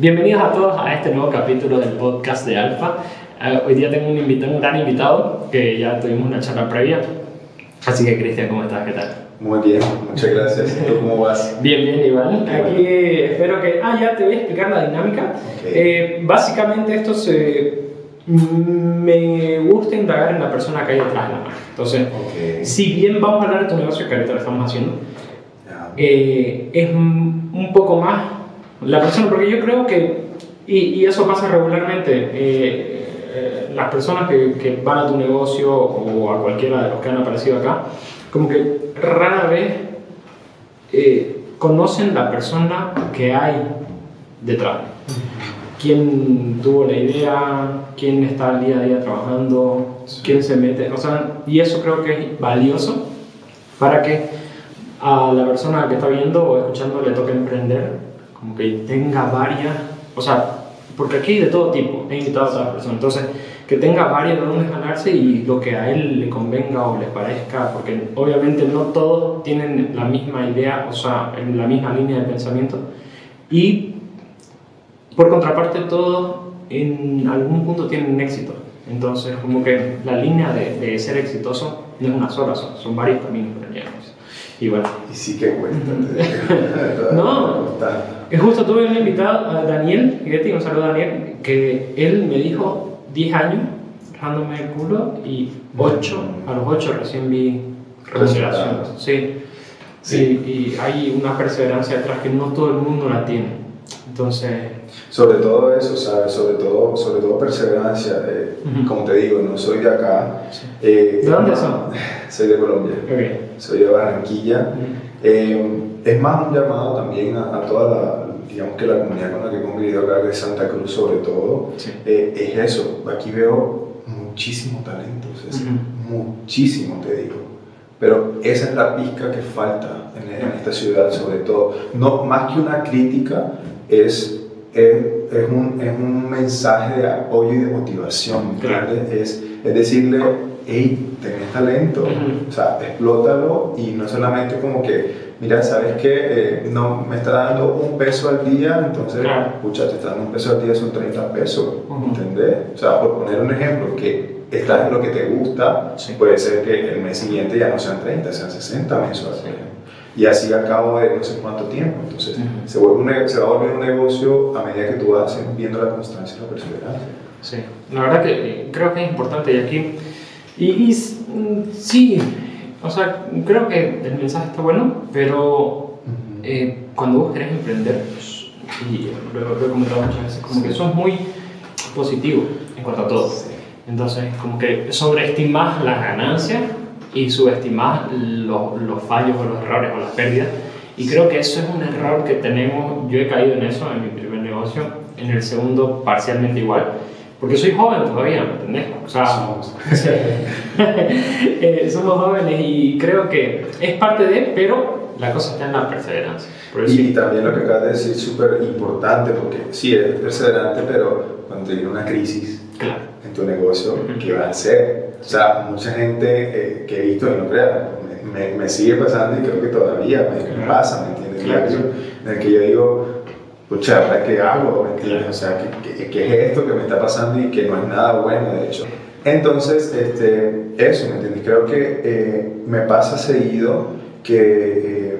Bienvenidos a todos a este nuevo capítulo del podcast de Alfa. Eh, hoy día tengo un, invitado, un gran invitado que ya tuvimos una charla previa. Así que, Cristian, ¿cómo estás? ¿Qué tal? Muy bien, muchas gracias. ¿Y tú cómo vas? Bien, bien, Iván. Aquí espero que. Ah, ya te voy a explicar la dinámica. Ok. Eh, básicamente, esto se. Me gusta indagar en la persona que hay detrás de la marca. Entonces, Ok. si bien vamos a hablar de tu negocio, que ahorita lo estamos haciendo, Ya. eh, es un poco más la persona, porque yo creo que, y, y eso pasa regularmente, eh, eh, las personas que, que van a tu negocio o a cualquiera de los que han aparecido acá, como que rara vez eh, conocen la persona que hay detrás. Quién tuvo la idea, quién está al día a día trabajando, quién se mete, o sea, y eso creo que es valioso para que a la persona que está viendo o escuchando le toque emprender, como que tenga varias, o sea, porque aquí de todo tipo, he invitado a todas personas, entonces que tenga varias de dónde ganarse y lo que a él le convenga o le parezca, porque obviamente no todos tienen la misma idea, o sea, en la misma línea de pensamiento, y por contraparte todos en algún punto tienen éxito, entonces como que la línea de, de ser exitoso no es una sola, son, son varios caminos para llegar eso. Y Y sí que cuesta. No. Es justo tuve un invitado, a Daniel, Guetti, un saludo a Daniel, que él me dijo 10 años dejándome el culo y 8, a los 8 recién vi. Resultados. Sí. Sí. Y, y hay una perseverancia detrás que no todo el mundo la tiene. Entonces, Sobre todo eso, ¿sabes? Sobre todo, sobre todo perseverancia. eh, Ujú. Como te digo, no soy de acá. Sí. Eh, ¿De dónde son? Soy de Colombia. ok. Soy de Barranquilla. Eh, es más un llamado también a, a toda la, digamos que la comunidad con la que he convivido acá, de Santa Cruz sobre todo, Sí. eh, es eso. Aquí veo muchísimo talento, o sea, Ujú. muchísimo te digo. Pero esa es la pizca que falta en, en esta ciudad, sobre todo. No, más que una crítica, es, es, es un, es un mensaje de apoyo y de motivación. Claro. Es, es decirle, hey, tenés talento, Ujú. o sea, explótalo y no solamente como que, mira, ¿sabes qué? Eh, no, me está dando un peso al día, entonces, Claro. escucha, te está dando un peso al día, son 30 pesos, Ujú. ¿entendés? O sea, por poner un ejemplo, que estás en lo que te gusta, Sí. puede ser que el mes siguiente ya no sean 30, sean 60 mensuales, Sí. Y así al cabo de no sé cuánto tiempo. Entonces, Ujú. se, vuelve un se va a volver un negocio a medida que tú vas viendo la constancia y la perseverancia. Sí, la verdad que eh, creo que es importante y aquí. Y, y sí, o sea, creo que el mensaje está bueno, pero eh, cuando vos querés emprender, pues, y lo, lo he comentado muchas veces, como que sos muy positivo en cuanto a todo. Sí. Entonces, como que sobreestimás las ganancias y subestimás los, los fallos o los errores o las pérdidas. Y creo que eso es un error que tenemos, yo he caído en eso en mi primer negocio, en el segundo parcialmente igual, porque soy joven todavía, ¿me entendés? O sea, Somos. eh, somos jóvenes y creo que es parte de, pero la cosa está en la perseverancia. Y, y también lo que acabas de decir es súper importante, porque sí, eres perseverante, pero cuando te viene una crisis claro. en tu negocio. ¿qué vas a hacer? O sea, mucha gente eh, que he visto, y no crean, me, me, sigue pasando y creo que todavía me, me Claro. pasa, ¿me entiendes? Claro. En el que yo digo, ¿ahora qué hago? ¿Me entiendes? O sea, ¿qué, qué, qué es esto que me está pasando y que no es nada bueno, de hecho? Entonces, este, eso, ¿me entiendes? Creo que eh, me pasa seguido que eh,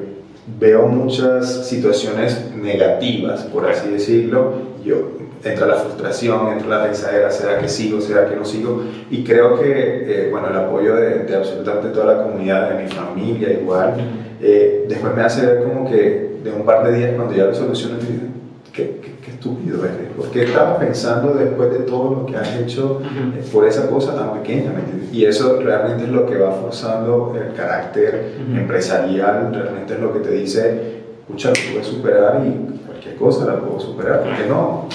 veo muchas situaciones negativas, por así decirlo, yo entra la frustración, entra la pensadera, ¿será que sigo, será que no sigo? Y creo que, eh, bueno, el apoyo de, de absolutamente toda la comunidad, de mi familia igual, eh, después me hace ver como que de un par de días cuando ya lo soluciono, yo digo, qué, qué, qué estúpido eres, porque estabas pensando después de todo lo que has hecho eh, por esa cosa tan pequeña. Y eso realmente es lo que va forzando el carácter empresarial, realmente es lo que te dice, escucha, lo puedes superar y cualquier cosa la puedo superar, ¿por qué no?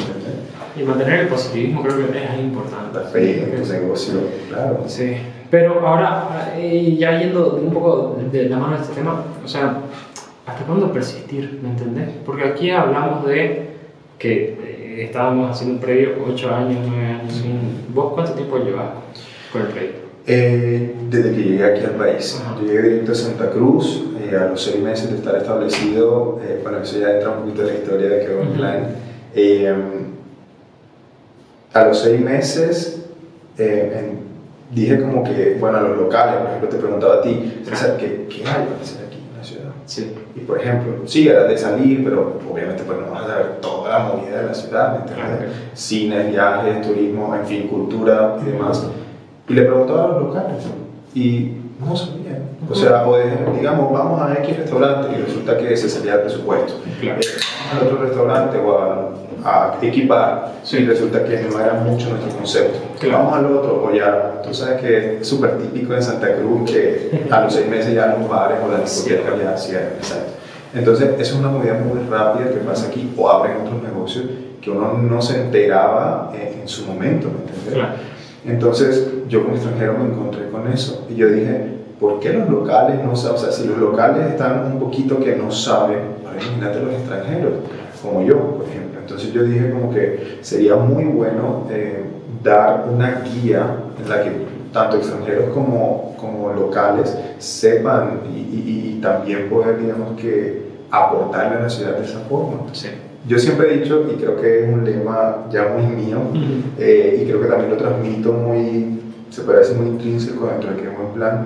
Y mantener el positivismo creo que es importante. La fe en tu negocio, claro. Sí, pero ahora, eh, ya yendo un poco de la mano de este tema, o sea, ¿hasta cuándo persistir? ¿Me entendés? Porque aquí hablamos de que eh, estábamos haciendo un previo 8 años, 9 años. ¿Vos cuánto tiempo llevas con el previo? Eh, desde que llegué aquí al país. Ajá. Yo llegué directo a Santa Cruz, eh, a los seis meses de estar establecido, eh, bueno, eso ya entra un poquito en la historia de que Ujú. Plan. Eh, a los seis meses eh, en- dije como que, bueno, a los locales, por ejemplo, te preguntaba a ti, César, ¿qué, qué hay para hacer aquí en la ciudad? Sí. Y por ejemplo, sí, era de salir, pero obviamente pues no vas a saber toda la movida de la ciudad. Claro. Cine, viajes, turismo, en fin, cultura y demás. Y le preguntaba a los locales y no sabían. O sea, o de- digamos, vamos a X restaurante y resulta que se salía el presupuesto. Claro. Eh, vamos al otro restaurante o a, a equipar Sí. y resulta que no era mucho nuestro concepto. Claro. Vamos al otro o ya, tú sabes que es súper típico en Santa Cruz que a los seis meses ya los bares o las discotecas ya cierran. Exacto. Entonces, eso es una movida muy rápida que pasa aquí o abren otros negocios que uno no se enteraba en, en su momento, ¿me entiendes? Claro. Entonces, yo como extranjero me encontré con eso y yo dije, ¿por qué los locales no saben? O sea, si los locales están un poquito que no saben, ahora imagínate los extranjeros, como yo, por ejemplo. Entonces yo dije como que sería muy bueno eh, dar una guía en la que tanto extranjeros como, como locales sepan y, y- y también poder, digamos que, aportarle a la ciudad de esa forma. Sí. Yo siempre he dicho, y creo que es un lema ya muy mío, eh, y creo que también lo transmito muy, se puede decir muy intrínseco dentro de que buen plan,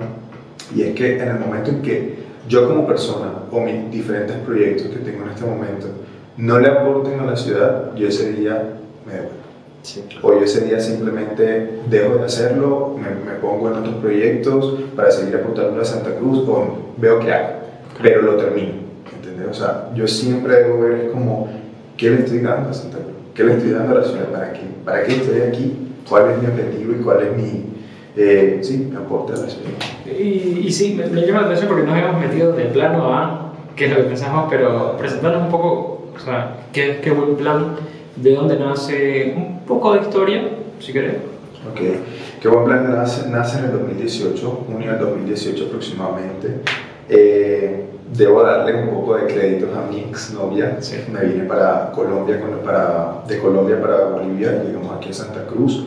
y es que en el momento en que yo como persona o mis diferentes proyectos que tengo en este momento no le aporten a la ciudad, yo ese día me devuelvo. Sí. O yo ese día simplemente dejo de hacerlo, me, me pongo en otros proyectos para seguir aportando a Santa Cruz o veo qué hago, pero lo termino. ¿entendés? O sea, yo siempre debo ver como, ¿qué le estoy dando a Santa Cruz? ¿Qué le estoy dando a la ciudad? ¿Para qué? ¿Para qué estoy aquí? ¿Cuál es mi objetivo y cuál es mi, eh, sí, aporte a la ciudad? Y, y sí, me, me llama la atención porque nos hemos metido de plano a qué es lo que pensamos, pero presentarnos un poco, o sea, qué, qué buen plan, de dónde nace, un poco de historia, si querés. Ok, qué buen plan nace, nace en el 2018, junio del 2018 aproximadamente. Eh, debo darle un poco de créditos a mi exnovia. Sí. Me vine para Colombia, para, de Colombia para Bolivia, llegamos aquí a Santa Cruz.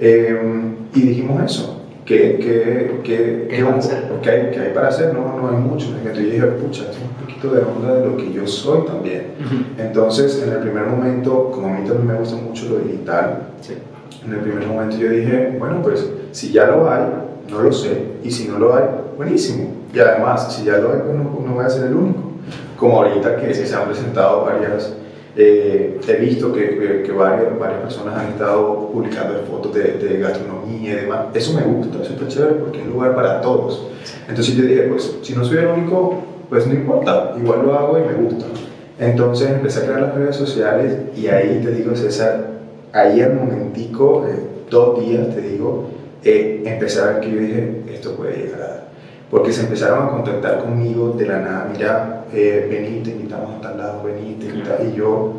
Eh, y dijimos eso, ¿Qué van a hacer? que hay, que hay para hacer, no, no hay mucho. Entonces yo dije, pucha, esto es un poquito de onda de lo que yo soy también. Entonces, en el primer momento, como a mí también me gusta mucho lo digital, Sí. en el primer momento yo dije, bueno, pues si ya lo hay, no lo sé, y si no lo hay, buenísimo. Y además, si ya lo hay, pues no, no voy a ser el único. Como ahorita que se han presentado varias, eh, he visto que, que- que varias, varias personas han estado publicando fotos de, de gastronomía y demás. Eso me gusta, eso está chévere porque es un lugar para todos. Entonces yo dije, pues si no soy el único, pues no importa, igual lo hago y me gusta. Entonces empecé a crear las redes sociales y ahí te digo, César, ahí al momentico, eh, dos días te digo, eh, empecé a ver que yo dije, esto puede llegar a dar. Porque se empezaron a contactar conmigo de la nada, mira, eh, vení, te invitamos a tal lado, vení, te invitamos. Y yo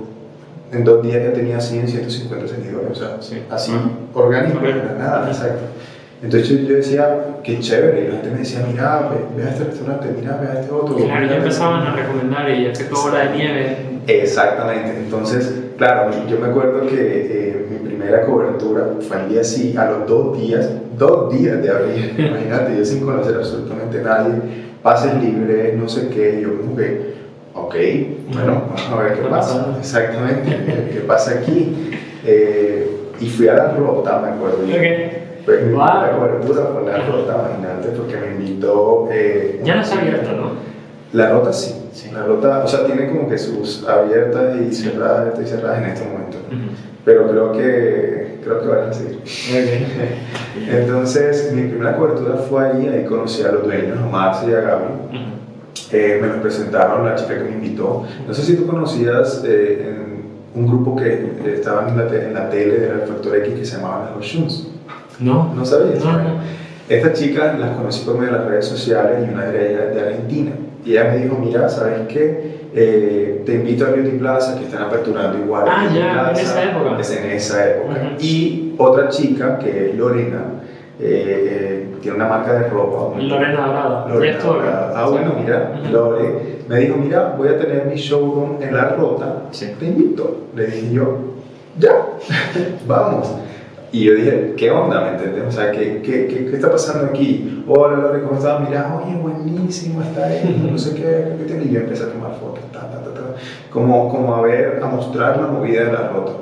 en dos días ya tenía 100, 150 seguidores, o sea, Sí. así Ah. orgánico, de Orgánico. nada, exacto. Entonces yo, decía, qué chévere, y la gente me decía, mira, ve, ve a este restaurante, mira, ve a este otro. Claro, ya empezaban a recomendar y es que toda hora de nieve. Exactamente, entonces, claro, yo me acuerdo que eh, mi primera cobertura fue al día sí, a los dos días, dos días de abril, imagínate, yo sin conocer absolutamente a nadie, pases libres, no sé qué, yo como que, ok, bueno, vamos a ver qué ¿Qué pasa, exactamente, qué pasa aquí, Eh, y fui a la rota, me acuerdo, yo. Ok. Fue mi Wow. primera cobertura fue la rota, imagínate, porque me invitó... eh, Ya no está abierto, ¿no? la rota sí. Sí. La rota, o sea, tiene como que sus abiertas y cerradas, abiertas y cerradas en este momento. Pero creo que, creo que van a seguir. Ok. Entonces, mi primera cobertura fue ahí, ahí conocí a los dueños, a Marcia y a Gaby. Ujú. Eh, me los presentaron, la chica que me invitó. No sé si tú conocías eh, un grupo que eh, estaba en la, en la tele, era el Factor X, que se llamaba Los Shuns. No. ¿No sabías? No, no. Estas chicas las conocí por medio de las redes sociales y una de ellas es de Argentina. Y ella me dijo, mira, ¿sabes qué? Eh, te invito a Beauty Plaza, que están aperturando igual. Ah, Beauty ya, en Plaza. esa época. Es en esa época. Ujú. Y otra chica, que es Lorena, eh, eh, tiene una marca de ropa. Lorena Dorado. Lorena. Dorado. Ah, bueno, mira, Ujú. Lore me dijo, mira, voy a tener mi showroom en La Rota, Sí. te invito. Le dije yo, ya, vamos. Y yo dije, ¿qué onda? ¿Me entiendes? O sea, ¿qué, qué, qué, qué está pasando aquí? Hola, Lore, ¿cómo estás? Mira, oye, buenísimo, está esto, no sé qué, qué tiene. Y yo empecé a tomar fotos, ta, ta, ta, ta. Como, como a ver, a mostrar la movida de la rota.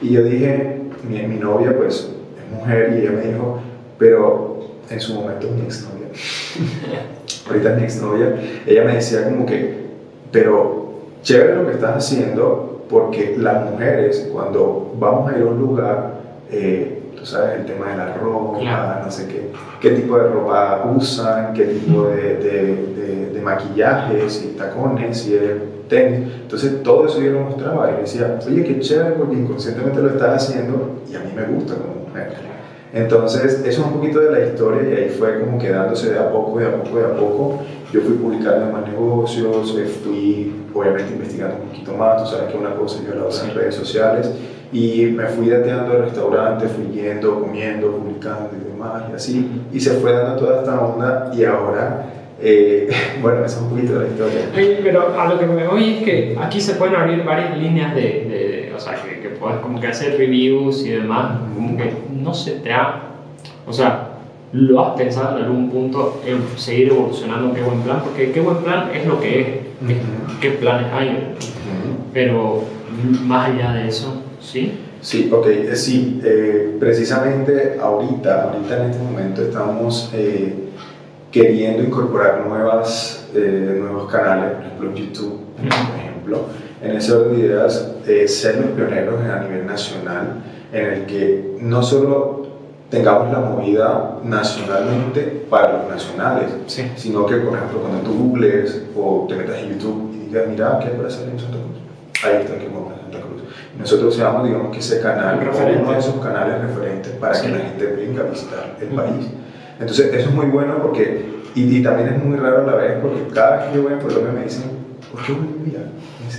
Y yo dije, mi, mi novia, pues, es mujer, y ella me dijo, pero en su momento mi exnovia, ahorita es mi exnovia, ella me decía como que, pero chévere lo que estás haciendo, porque las mujeres, cuando vamos a ir a un lugar, eh, tú sabes, el tema de la ropa, Claro. no sé qué, qué tipo de ropa usan, qué tipo de, de, de, de maquillajes y tacones el tenis. Entonces todo eso yo lo mostraba y decía, oye, qué chévere porque inconscientemente lo estás haciendo y a mí me gusta como mujer. Entonces, eso es un poquito de la historia y ahí fue como quedándose de a poco, de a poco, de a poco. Yo fui publicando más negocios, eh, fui obviamente investigando un poquito más, tú sabes que una cosa yo la otra en redes sociales y me fui dateando al restaurante, fui yendo, comiendo, publicando y demás y así. Y se fue dando toda esta onda y ahora, eh, bueno, eso es un poquito de la historia. Oye, pero a lo que me voy es que aquí se pueden abrir varias líneas de, de- o sea, que, que puedes como que hacer reviews y demás, como que no se te ha, o sea, lo has pensado en algún punto en seguir evolucionando qué buen plan, porque qué buen plan es lo que es, qué planes hay, pero más allá de eso, ¿sí? Sí, ok, eh, sí, eh, precisamente ahorita, ahorita en este momento estamos eh, queriendo incorporar nuevas, eh, nuevos canales, por ejemplo YouTube, por ejemplo, en ese orden de ideas, eh, ser los pioneros a nivel nacional, en el que no solo tengamos la movida nacionalmente para los nacionales, Sí. sino que, por ejemplo, cuando tú googles o te metas en YouTube y digas, mira, ¿qué hay para hacer en Santa Cruz? Ahí está que a Santa Cruz. Nosotros seamos, digamos, que ese canal, o uno de esos canales referentes para Sí. que la gente venga a visitar el país. Entonces, eso es muy bueno porque, y, y también es muy raro a la vez, porque cada vez que yo voy a Colombia me dicen, ¿por qué Bolivia?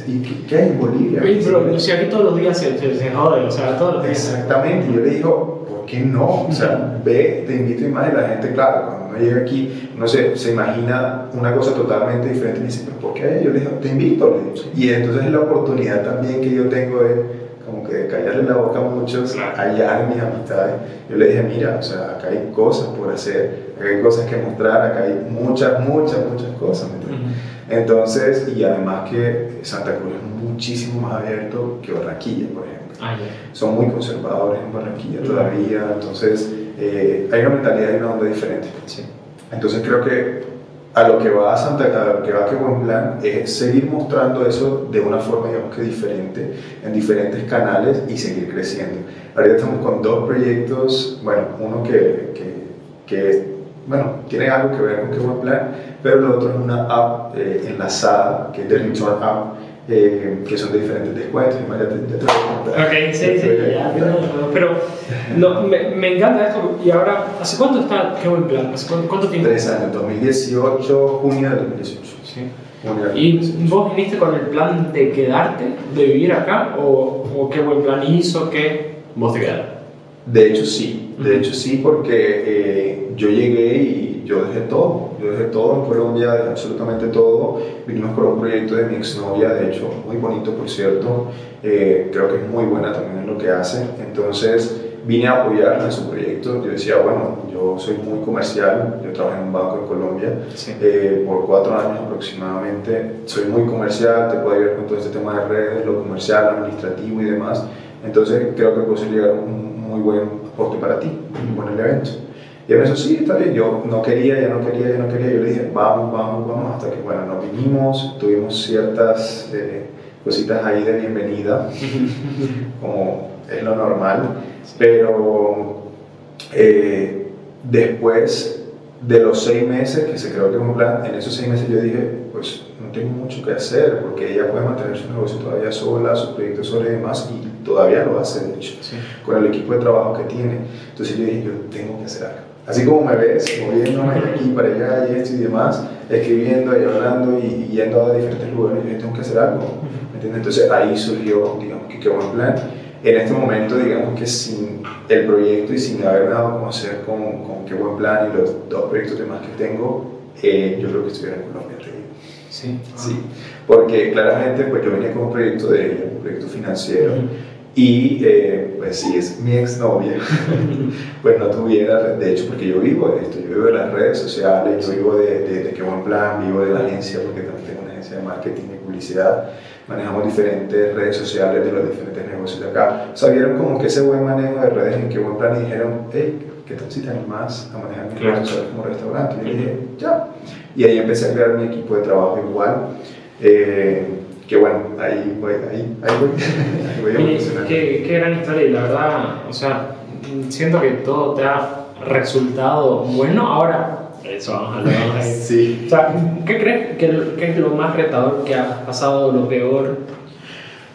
¿Y qué, qué hay en Bolivia? Oye, pero si aquí todos los días se, se, se jode, o sea, todos los días. Exactamente, y yo le digo, ¿por qué no? O sea, ve, te invito y más, y la gente, claro, cuando uno llega aquí, no sé, se imagina una cosa totalmente diferente y me dice, ¿pero por qué? Yo le digo, te invito, le digo. Y entonces es la oportunidad también que yo tengo de, como que de callarle la boca a muchos Claro. allá en mis amistades. Yo le dije, mira, o sea, acá hay cosas por hacer, acá hay cosas que mostrar, acá hay muchas, muchas, muchas cosas. Entonces, y además que Santa Cruz es muchísimo más abierto que Barranquilla, por ejemplo Ah, son muy conservadores en Barranquilla todavía, entonces eh, hay una mentalidad y una onda diferente. Sí. Entonces creo que a lo que va a Santa a lo que va a que buen plan es seguir mostrando eso de una forma digamos que diferente en diferentes canales y seguir creciendo. Ahorita estamos con dos proyectos, bueno, uno que, que, que bueno, tiene algo que ver con qué buen plan, pero lo otro es una app eh, enlazada que es de Return App eh, que son de diferentes descuentos. y más, Ya te, ya te voy a contar. Ok, sí, sí, ya, no, pero no, me, me encanta esto. Y ahora, ¿hace cuánto está Qué buen plan? ¿Hace cuánto, cuánto tiempo? Tres años, 2018, junio de 2018. Sí. Junio de ¿Y 2018. vos viniste con el plan de quedarte, de vivir acá? ¿O, o qué buen plan hizo que vos te quedaras? De hecho sí, de hecho sí, porque eh, yo llegué y yo dejé todo, yo dejé todo en Colombia, dejé absolutamente todo, vinimos por un proyecto de mi exnovia, de hecho muy bonito por cierto, eh, creo que es muy buena también en lo que hace, entonces vine a apoyarla en su proyecto, yo decía, bueno, yo soy muy comercial, yo trabajo en un banco en Colombia, Sí. eh, por cuatro años aproximadamente. Soy muy comercial, te puedo ayudar con todo este tema de redes, lo comercial, administrativo y demás. Entonces creo que puedo llegar a un muy buen aporte para ti, un buen evento. Y él me dijo, sí, está bien. Yo no quería, ya no quería, ya no quería. Yo le dije, vamos, vamos, vamos, hasta que, bueno, nos vinimos, tuvimos ciertas eh, cositas ahí de bienvenida, como es lo normal, pero eh, después de los seis meses que se creó que un plan, en esos seis meses yo dije, pues no tengo mucho que hacer, porque ella puede mantener su negocio todavía sola, su proyecto sola y demás, y todavía lo hace, de hecho, Sí. con el equipo de trabajo que tiene. Entonces yo dije, yo tengo que hacer algo. Así como me ves, moviéndome de aquí para allá y esto y demás, escribiendo y hablando y, y yendo a diferentes lugares, yo tengo que hacer algo. ¿me entiendes? Entonces ahí surgió, digamos, que qué buen plan. En este momento, digamos que sin el proyecto y sin haberme dado a conocer con, con qué buen plan y los dos proyectos demás que tengo, eh, yo creo que estuviera en Colombia. Sí. Sí, porque claramente pues yo venía con un proyecto de ella, un proyecto financiero, Ujú. Y eh, pues si es mi exnovia, pues no tuviera, de hecho porque yo vivo de esto, yo vivo de las redes sociales, yo vivo de, de, de Qué Buen Plan, vivo de la agencia porque también tengo una agencia de marketing y publicidad, manejamos diferentes redes sociales de los diferentes negocios de acá. O sea, vieron como que ese buen manejo de redes en Qué Buen Plan y dijeron, hey, ¿qué tal si te animas a manejar mis redes sociales como restaurante? Y yo dije, ya. Y ahí empecé a crear mi equipo de trabajo igual. Eh, que bueno, ahí voy, ahí, ahí voy, ahí voy a qué, qué gran historia y la verdad, o sea, siento que todo te ha resultado bueno. Ahora, eso vamos a hablar. Sí. O sea, ¿qué crees que, que es lo más retador que ha pasado, lo peor?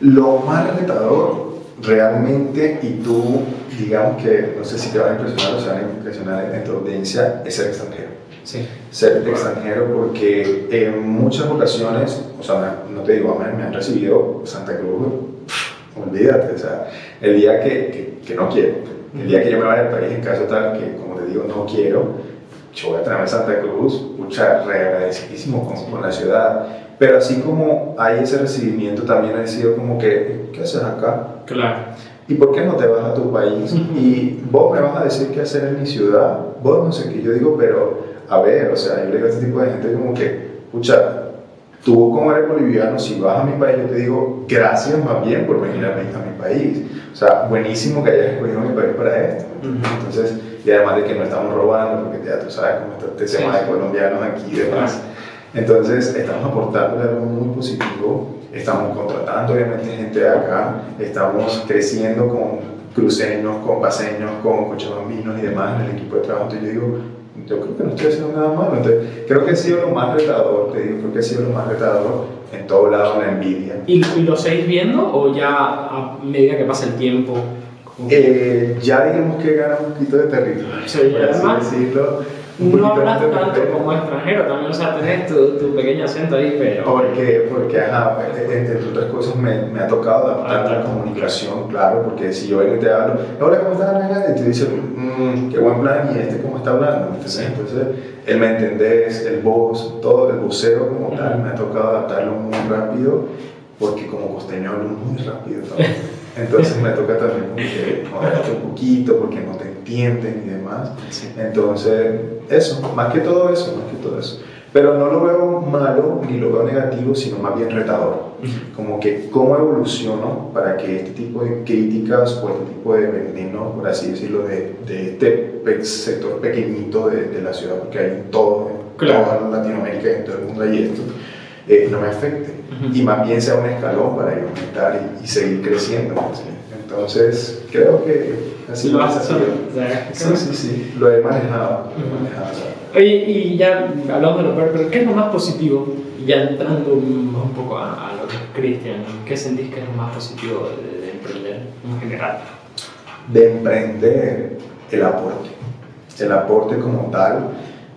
Lo más retador realmente, y tú, digamos que, no sé si te va a impresionar o se van a impresionar en tu audiencia, es ser extranjero. Sí. Ser extranjero porque en muchas ocasiones, o sea, no te digo, me, me han recibido Santa Cruz, olvídate, o sea, el día que, que, que no quiero, el día que yo me vaya al país en caso tal que, como te digo, no quiero, yo voy a traerme a Santa Cruz, mucha reagradecidísimo con, con la ciudad, pero así como hay ese recibimiento, también ha sido como que, ¿qué haces acá? Claro. ¿Y por qué no te vas a tu país? Y vos me vas a decir qué hacer en mi ciudad, vos no sé qué. Yo digo, pero a ver, o sea, yo le digo a este tipo de gente como que, escucha, tú como eres boliviano, si vas a mi país, yo te digo, gracias más bien por venir a mi, a mi país. O sea, buenísimo que hayas escogido mi país para esto. Ujú. Entonces, y además de que no estamos robando, porque ya tú sabes cómo está este Sí. tema de colombianos aquí y demás. Entonces, estamos aportando algo muy positivo, estamos contratando obviamente gente de acá, estamos creciendo con cruceños, con paseños, con cochabambinos y demás en el equipo de trabajo. Entonces, yo digo, yo creo que no estoy haciendo nada malo. Entonces, creo que ha sido lo más retador, te digo, creo que ha sido lo más retador en todo lado, la envidia. ¿Y, y lo seguís viendo o ya a medida que pasa el tiempo? Eh, ya digamos que gana un poquito de territorio, Sí, por así decirlo. Un no poquito hablas más de tanto como extranjero también, o sea, tenés tu, tu pequeño acento ahí, pero... Porque, porque ajá, entre otras cosas me, me ha tocado adaptar Ah, la claro. comunicación, claro, porque si yo vengo y te hablo, hola, ¿cómo estás? Y te dicen, mmm, qué buen plan, y este cómo está hablando, ¿me entiendes? Sí. Entonces, el me entendés, el voz, todo, el voceo como tal, me ha tocado adaptarlo muy rápido, porque como costeño hablo muy rápido también. Entonces me toca también como que moderarte un poquito, porque no te entienden y demás. Sí. Entonces, eso, más que todo eso, más que todo eso. Pero no lo veo malo ni lo veo negativo, sino más bien retador. Como que cómo evoluciono para que este tipo de críticas o este tipo de veneno, por así decirlo, de, de este sector pequeñito de, de la ciudad, porque hay en todo, en Claro. toda Latinoamérica y en todo el mundo hay esto, eh, no me afecte. Ujú. Y más bien sea un escalón para ir aumentar y, y seguir creciendo. ¿sí? Entonces, creo que así lo hace solo. Sí, sí, sí, lo he manejado. Lo he manejado. Oye, y ya hablamos de lo peor, pero ¿qué es lo más positivo? Ya entrando un un poco a, a lo que es Cristian, ¿qué sentís que es lo más positivo de, de emprender en general? de emprender el aporte, el aporte como tal,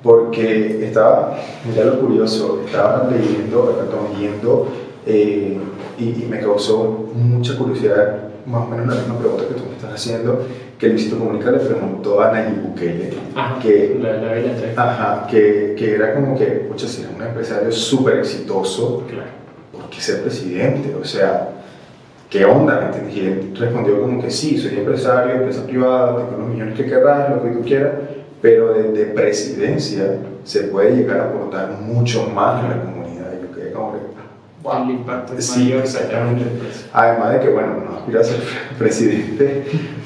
porque estaba, mira lo curioso, estaba leyendo, viendo eh, y, y me causó mucha curiosidad, más o menos la misma pregunta que tú me estás haciendo, que Luisito Comunica le preguntó a Nayib Bukele, Ajá, que la, la. Ajá, que, que era como que, pucha, si era un empresario súper exitoso, Claro. ¿por qué ser presidente? O sea, ¿qué onda? ¿Me? Y él respondió como que sí, soy empresario, empresa privada, tengo los millones que querrás, lo que tú quieras, pero de, de presidencia se puede llegar a aportar mucho más en la comunidad. Y yo quedé como que, El impacto es Sí, mayor, exactamente. pues. Además de que, bueno, no aspira a ser presidente,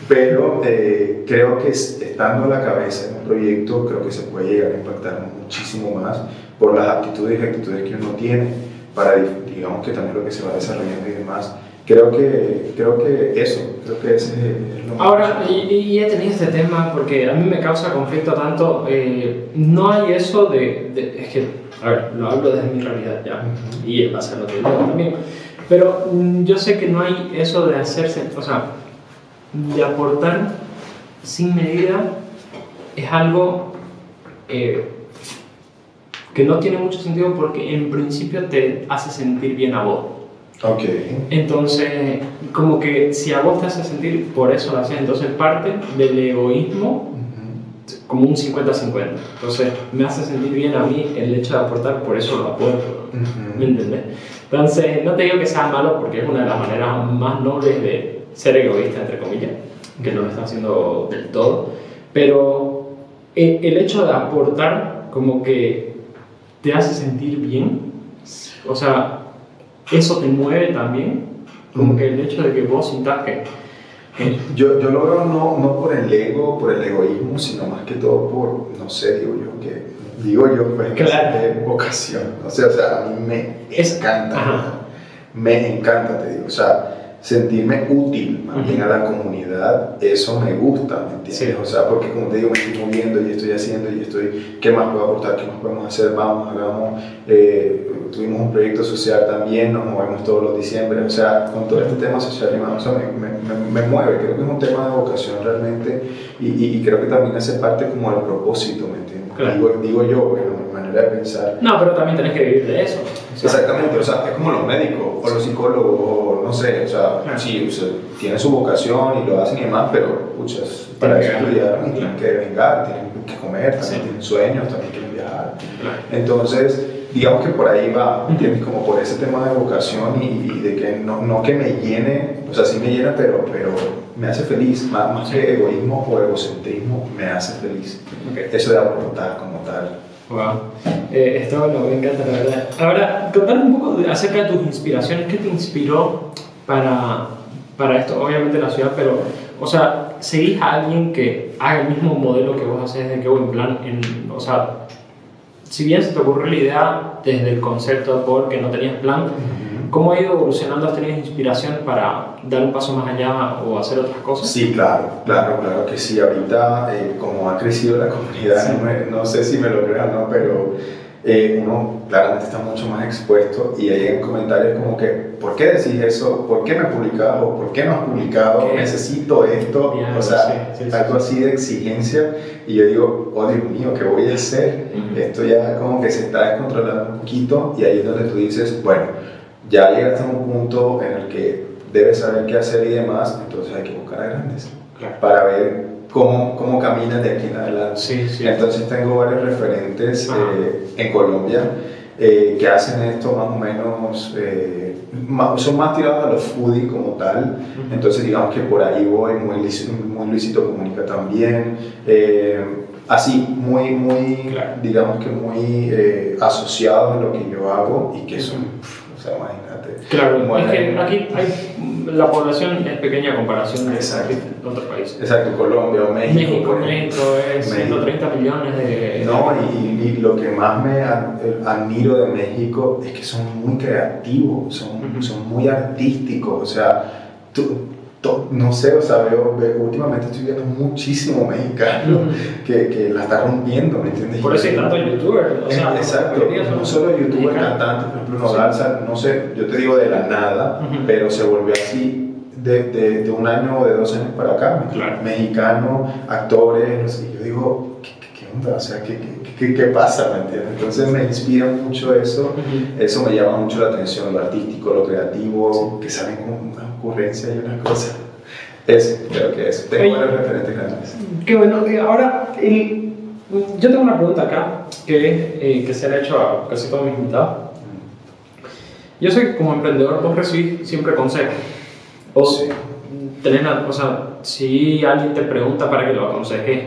pero eh, creo que es- estando a la cabeza en un proyecto, creo que se puede llegar a impactar muchísimo más por las aptitudes y actitudes que uno tiene para, digamos, que también lo que se va desarrollando y demás. Creo que, creo que eso, creo que ese es lo más Ahora, y, y he tenido este tema porque a mí me causa conflicto tanto, eh, no hay eso de, de- es que, a ver, lo hablo desde mi realidad ya, y va a ser lo que digo también, pero mm, yo sé que no hay eso de hacerse, o sea, de aportar sin medida es algo eh, que no tiene mucho sentido porque en principio te hace sentir bien a vos. Ok. Entonces, como que si a vos te hace sentir, por eso lo haces. Entonces, parte del egoísmo como un 50-50. Entonces, me hace sentir bien a mí el hecho de aportar, por eso lo aporto. ¿Me entendés? Entonces, no te digo que sea malo porque es una de las maneras más nobles de ser egoísta, entre comillas, que no lo está haciendo del todo, pero eh, el hecho de aportar como que te hace sentir bien, o sea, eso te mueve también, como que el hecho de que vos sintas que... Yo, yo lo veo no, no por el ego, por el egoísmo, sino más que todo por, no sé, digo yo, que digo yo, pues, Claro. de vocación. O sea, o sea, a mí me Es- encanta, me encanta, te digo. O sea, sentirme útil más bien a la comunidad, eso me gusta, ¿me entiendes? Sí. O sea, porque como te digo, me estoy moviendo y estoy haciendo y estoy, ¿qué más puedo aportar? ¿Qué más podemos hacer? Vamos, hagamos. Eh, tuvimos un proyecto social también, nos movemos todos los diciembre, o sea, con todo este tema social y más, o sea, me, me, me- me mueve, creo que es un tema de vocación realmente y, y- y creo que también hace parte como del propósito, ¿me entiendes? Claro. Digo, digo yo, bueno, mi manera de pensar. No, pero también tenés que vivir de eso. o sea, Exactamente, o sea, es como los médicos o los psicólogos, o no sé, o sea, Claro. sí, o sea, tienen su vocación y lo hacen y demás, pero, puchas, para eso Tienen ganar. tienen que vengar, tienen que comer, también Sí. tienen sueños, también quieren viajar. Claro. Entonces, digamos que por ahí va, ¿entiendes? Como por ese tema de vocación y, y de que no, no que me llene, o sea, sí me llena, pero, pero me hace feliz, más, más que egoísmo o egocentrismo, me hace feliz. Ok. Eso de aportar como tal. Wow. Eh, está bueno, me encanta la verdad. Ahora, contar un poco acerca de tus inspiraciones. ¿Qué te inspiró para, para esto? Obviamente la ciudad, pero, o sea, ¿seguís a alguien que haga el mismo modelo que vos haces de que en plan, en, o sea, si bien se te ocurrió la idea desde el concepto porque no tenías plan, ¿cómo ha ido evolucionando? ¿Has tenido inspiración para dar un paso más allá o hacer otras cosas? Sí, claro, claro, claro que sí. Ahorita, eh, como ha crecido la comunidad, Sí. no, me- no sé si me lo crean, ¿no? Pero eh, uno claramente está mucho más expuesto y ahí en comentarios como que, ¿por qué decís eso? ¿Por qué no has publicado? ¿Por qué no has publicado? ¿Qué? Necesito esto. Ya, o sea, sí, sí, algo sí. así de exigencia. Y yo digo, oh Dios mío, ¿qué voy a hacer? Ujú. Esto ya como que se está descontrolando un poquito y ahí es donde tú dices, bueno, ya llegaste a un punto en el que debes saber qué hacer y demás, entonces hay que buscar a grandes Claro. para ver cómo, cómo caminas de aquí en adelante. Sí, sí. Entonces tengo varios referentes eh, en Colombia eh, que hacen esto más o menos, eh, ma- son más tirados a los foodie como tal, entonces digamos que por ahí voy, muy, muy Luisito Comunica también, eh, así, muy, muy, Claro. digamos que muy eh, asociados a lo que yo hago y que son, o sea, imagínate. Claro, Bueno, es que aquí hay, la población es pequeña a comparación de Exacto. otros países. Exacto, Colombia o México. México. México es México. 130 millones de... No, y, y lo que más me ad- admiro de México es que son muy creativos, son, son muy artísticos, o sea, tú- no sé, o sea, veo, veo- últimamente estoy viendo muchísimo mexicano Ujú. que, que la está rompiendo, ¿me entiendes? Por eso hay tantos youtubers. O sea, Exacto, mayoría son no solo youtuber, mexicanos. cantante, por ejemplo, Nodal, Sal- no sé, yo te digo de la nada, pero se volvió así de, de, de un año o de dos años para acá, Claro. mexicano, actores, no sé, yo digo, ¿qué, qué, onda? O sea, ¿qué, qué, qué, pasa? ¿Me entiendes? Entonces me inspira mucho eso, Ujú. eso me llama mucho la atención, lo artístico, lo creativo, que salen con ocurrencia y una cosa. Eso, creo que eso. Tengo varios referentes grandes. Qué bueno. Eh, Ahora, el- yo tengo una pregunta acá que, eh, que se le ha hecho a casi todos mis invitados. Yo sé que como emprendedor vos recibís siempre consejos. O Sí. tenés la- o sea, si alguien te pregunta para que lo aconsejes,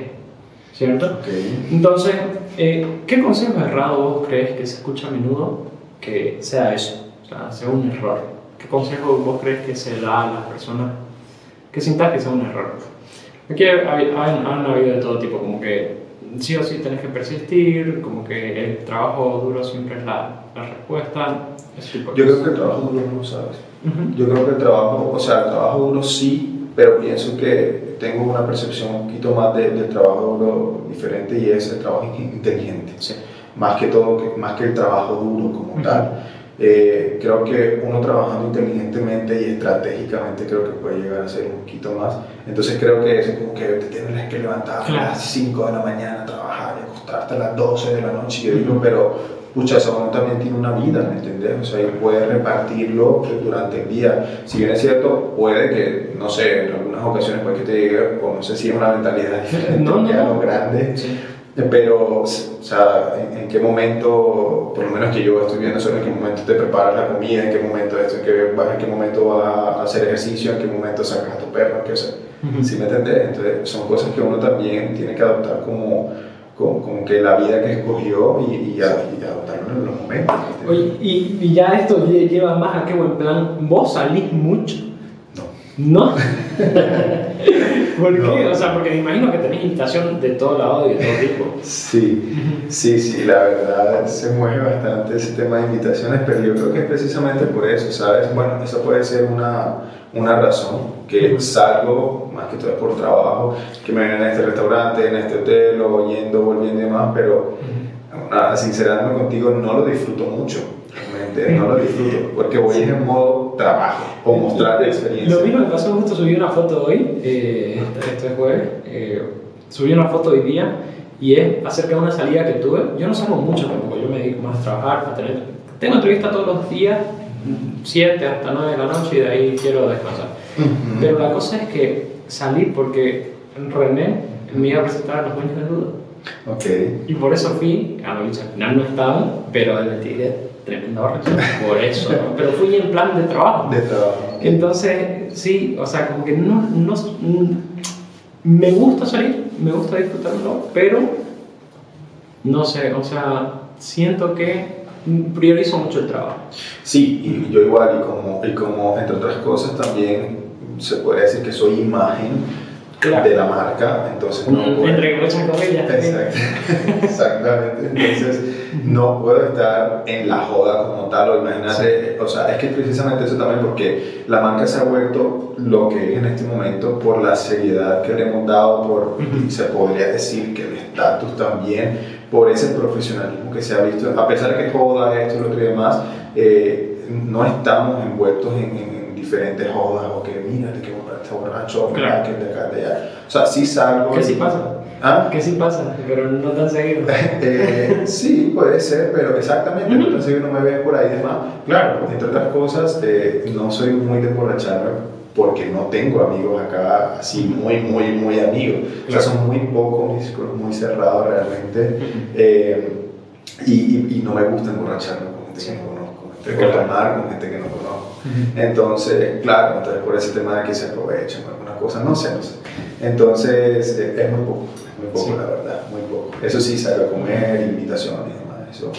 ¿cierto? Ok. Entonces, eh, ¿qué consejo errado vos crees que se escucha a menudo que sea eso? O sea, sea un error. ¿Qué consejo vos crees que se da a las personas que sientas que sea un error? Aquí hay- han, habido de todo tipo, como que sí o sí tenés que persistir, como que el trabajo duro siempre es la, la respuesta. Yo creo que el trabajo duro no lo sabes. Ujú. Yo creo que el trabajo, o sea, el trabajo duro sí, pero pienso que tengo una percepción un poquito más de- del trabajo duro diferente y es el trabajo in- inteligente. Sí. Más que todo, más que el trabajo duro como Ujú. tal. Eh, creo que uno trabajando inteligentemente y estratégicamente creo que puede llegar a ser un poquito más. Entonces creo que eso como que te tienes que levantar a las 5 de la mañana a trabajar y acostarte a las 12 de la noche. Y yo digo, pero pucha, eso uno también tiene una vida, ¿me entiendes? O sea, y puede repartirlo durante el día. Si bien es cierto, puede que, no sé, en algunas ocasiones puede que te llegue, o no sé si es una mentalidad diferente, No, no, a lo grande, Sí. Eh, Pero, o sea, ¿en, en qué momento, por lo menos que yo estoy viendo eso, en qué momento te preparas la comida, en qué momento esto, en qué, vas- en qué momento vas a hacer ejercicio, en qué momento sacas a tu perro, qué sé. Ujú. ¿Sí me entendés? Entonces, son cosas que uno también tiene que adoptar como, como, como que la vida que escogió y, y, a- y adoptarlo en los momentos. Oye, y, y ya esto lle- lleva más a qué buen plan. ¿Vos salís mucho? No. ¿No? ¿Por No. qué? O sea, porque me imagino que tenés invitación de todo lado y de todo tipo. Sí, sí, sí, la verdad se mueve bastante ese tema de invitaciones, pero yo creo que es precisamente por eso, ¿sabes? Bueno, esa puede ser una, una razón, que salgo, más que todo por trabajo, que me ven en este restaurante, en este hotel, o yendo, volviendo y demás, pero ah, sincerándome contigo, no lo disfruto mucho, realmente, no lo disfruto, porque voy en modo trabajo, o mostrar la experiencia. Lo mismo me pasó, justo subí una foto hoy, eh, esto es jueves, eh, subí una foto hoy día y es acerca de una salida que tuve. Yo no salgo mucho tampoco, yo me dedico más a trabajar, a tener... Tengo entrevista todos los días, 7 hasta 9 de la noche y de ahí quiero descansar. Ujú. Pero la cosa es que salí porque René me iba a presentar a los dueños de duda. Ok. Y por eso fui, a la lucha al final no estaba, pero le tiré tremenda borracha. Por eso, ¿no? Pero fui en plan de trabajo. De trabajo. Entonces, sí, o sea, como que no, no, me gusta salir, me gusta disfrutarlo, pero no sé, o sea, siento que priorizo mucho el trabajo. Sí, y yo igual, y como, y como entre otras cosas también se podría decir que soy imagen Claro. de la marca, entonces no puedo... Entre muchas comillas. Exacto, exactamente, entonces no puedo estar en la joda como tal, o imagínate, o sea, es que precisamente eso también porque la marca se ha vuelto lo que es en este momento por la seriedad que le hemos dado, por, se podría decir que el estatus también, por ese profesionalismo que se ha visto, a pesar de que joda esto, lo otro y demás, eh, no estamos envueltos en, en- en diferentes jodas, o que mira, que borracho, Claro. que de acá, de allá. O sea, sí salgo. Que sí pasa. ¿Ah? Que sí pasa, pero no tan seguido. Eh, sí, puede ser, pero exactamente, Ujú. entonces uno me ve por ahí demás. Claro, entre otras cosas, eh, no soy muy de emborracharme porque no tengo amigos acá así muy, muy, muy amigos. O sea, Claro. son muy pocos, mi círculo es muy cerrado realmente. Eh, y, y- y no me gusta emborracharme con gente que no conozco, Claro. tomar con gente que no conozco. Entonces, claro, entonces por ese tema de que se aprovechan alguna cosa, no sé, no sé. Entonces, eh, es muy poco, muy poco Sí. la verdad, muy poco. Eso sí, salgo a comer, invitaciones y demás, eso.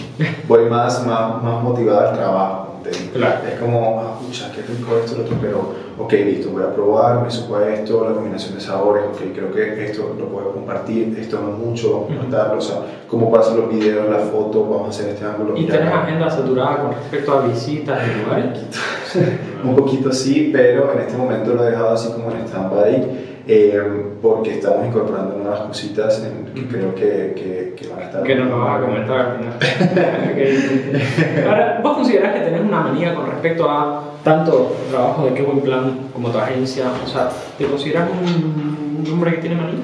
Voy más, más, más motivado al trabajo. Claro. Es como, ah, pucha, qué rico esto, lo otro, pero, ok, listo, voy a probar, me supo a esto, la combinación de sabores, ok, creo que esto lo puedo compartir, esto no mucho, vamos a cortarlo, o sea, cómo pasan los videos, las fotos, vamos a hacer este ángulo. ¿Y tenés agenda saturada con respecto a visitas de lugares? Un poquito sí, pero en este momento lo he dejado así como en stand-by eh, porque estamos incorporando nuevas cositas en, que creo que, que, que van a estar. Que nos lo vas a comentar. Ahora, ¿vos considerás que tenés una manía con respecto a tanto trabajo de Qué Buen Plan como tu agencia? O sea, ¿te consideras un, un hombre que tiene manía?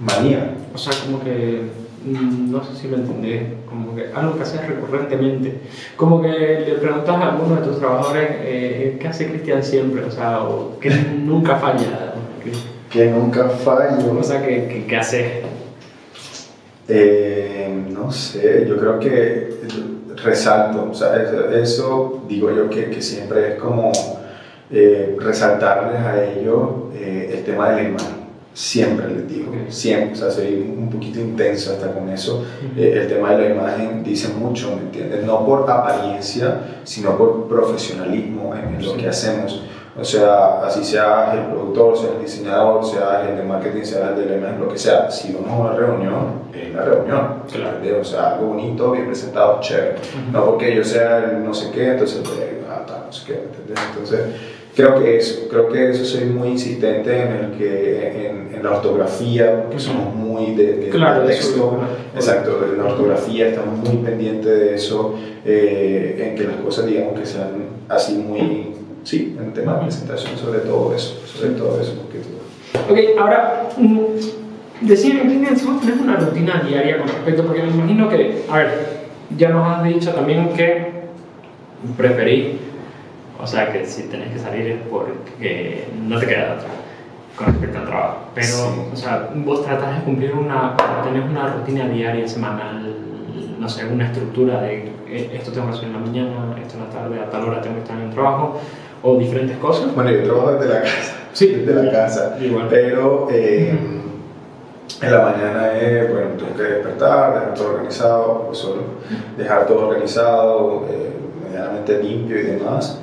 Manía. O sea, como que, mm, no sé si me entendés, como que algo que haces recurrentemente. Como que le preguntas a alguno de tus trabajadores, eh, ¿qué hace Cristian siempre? O sea, o que nunca falla. Que- nunca fallo. O sea, que, que haces. Eh, no sé, yo creo que resalto, o sea, eso, digo yo que, que siempre es como eh, resaltarles a ellos eh, el tema de la imagen. Siempre les digo, Ok. siempre, o sea, soy un poquito intenso hasta con eso. Eh, el tema de la imagen dice mucho, ¿me entiendes? No por apariencia, sino por profesionalismo en, en lo Sí. que hacemos. O sea, así sea el productor, sea el diseñador, sea el de marketing, sea el de imagen, lo que sea. Si vamos a una reunión, es la reunión. Claro. O sea, algo bonito, bien presentado, chévere. No porque yo sea el no sé qué, entonces voy a ir a tal, no sé qué, ¿entiendes? Entonces, creo que eso, creo que eso soy muy insistente en el que, en, en la ortografía, porque somos muy de, de- Claro, de de texto. eso, claro. Exacto, de la ortografía, estamos muy pendientes de eso, eh, en que las cosas, digamos, que sean así muy, sí, en tema de presentación, sobre todo eso, sobre todo eso, porque tú- Ok, ahora, mm, si vos tenés una rutina diaria con respecto, porque me imagino que, a ver, ya nos has dicho también que preferís, o sea, que si tenés que salir es porque no te queda otra. con respecto al trabajo. Pero, o sea, vos tratás de cumplir una, tenés una rutina diaria, semanal, no sé, una estructura de eh, esto tengo que hacer en la mañana, esto en la tarde, a tal hora tengo que estar en el trabajo, o diferentes cosas. Bueno, yo trabajo desde la casa. Sí. Desde la casa. Igual. Pero eh, en la mañana es, bueno, tengo que despertar, dejar todo organizado, pues solo, dejar todo organizado, eh, medianamente limpio y demás.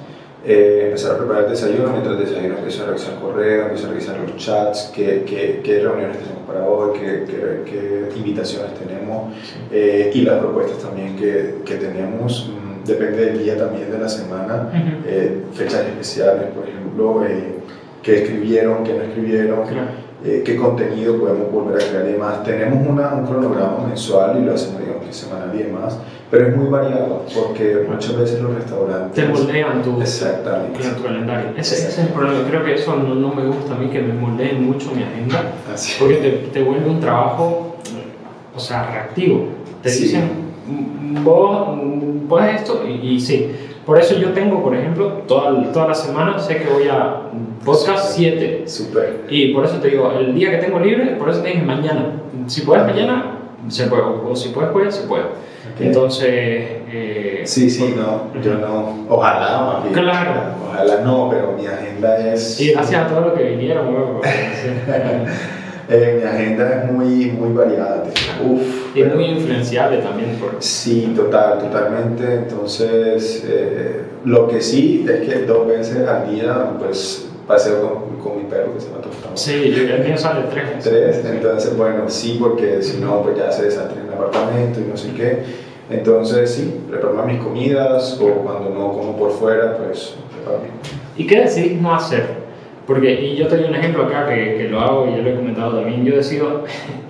Eh, empezar a preparar el desayuno, mientras desayuno empiezo a revisar correo, empiezo a revisar los chats, qué, qué, qué reuniones tenemos para hoy, qué, qué, qué invitaciones tenemos eh, y las propuestas también que, que tenemos. Depende del día también de la semana, Ujú. eh, fechas especiales, por ejemplo, eh, qué escribieron, qué no escribieron, Claro. eh, qué contenido podemos volver a crear y demás. Tenemos una, un cronograma mensual y lo hacemos digamos que semanal y demás, pero es muy variado porque muchas veces los restaurantes... Te moldean tu, Exactamente. en tu calendario. Ese, ese es el problema. Creo que eso no, no me gusta a mí, que me moldeen mucho mi agenda, Así. porque te, te vuelve un trabajo, o sea, reactivo. Te Sí. dicen, "Mm, vos podés esto, y, y sí. Por eso yo tengo, por ejemplo, toda, toda la semana sé que voy a podcast 7. Súper. Y por eso te digo, el día que tengo libre, por eso te dije mañana. Si puedes mañana, se puede. O si puedes jueves, se puede. Ok. Entonces, eh, Sí, sí, no, yo no. Ojalá, más bien. Claro. Ojalá no, pero mi agenda es. y gracias a todos los que vinieron. eh, mi agenda es muy, muy variada. Uf. y pero- muy influenciable también por... Sí, total, totalmente. Entonces, eh, lo que sí es que dos veces al día, pues, paseo con, con mi perro que se llama Tostado. Sí, yo- el mío sale tres. Tres, Sí. entonces, bueno, sí, porque si no, pues ya se desastre en el apartamento y no sé qué. Entonces, sí, preparo mis comidas o cuando no como por fuera, pues preparo. ¿Y qué decidís no hacer? Porque, y yo te doy un ejemplo acá que, que lo hago y yo lo he comentado también. Yo decido,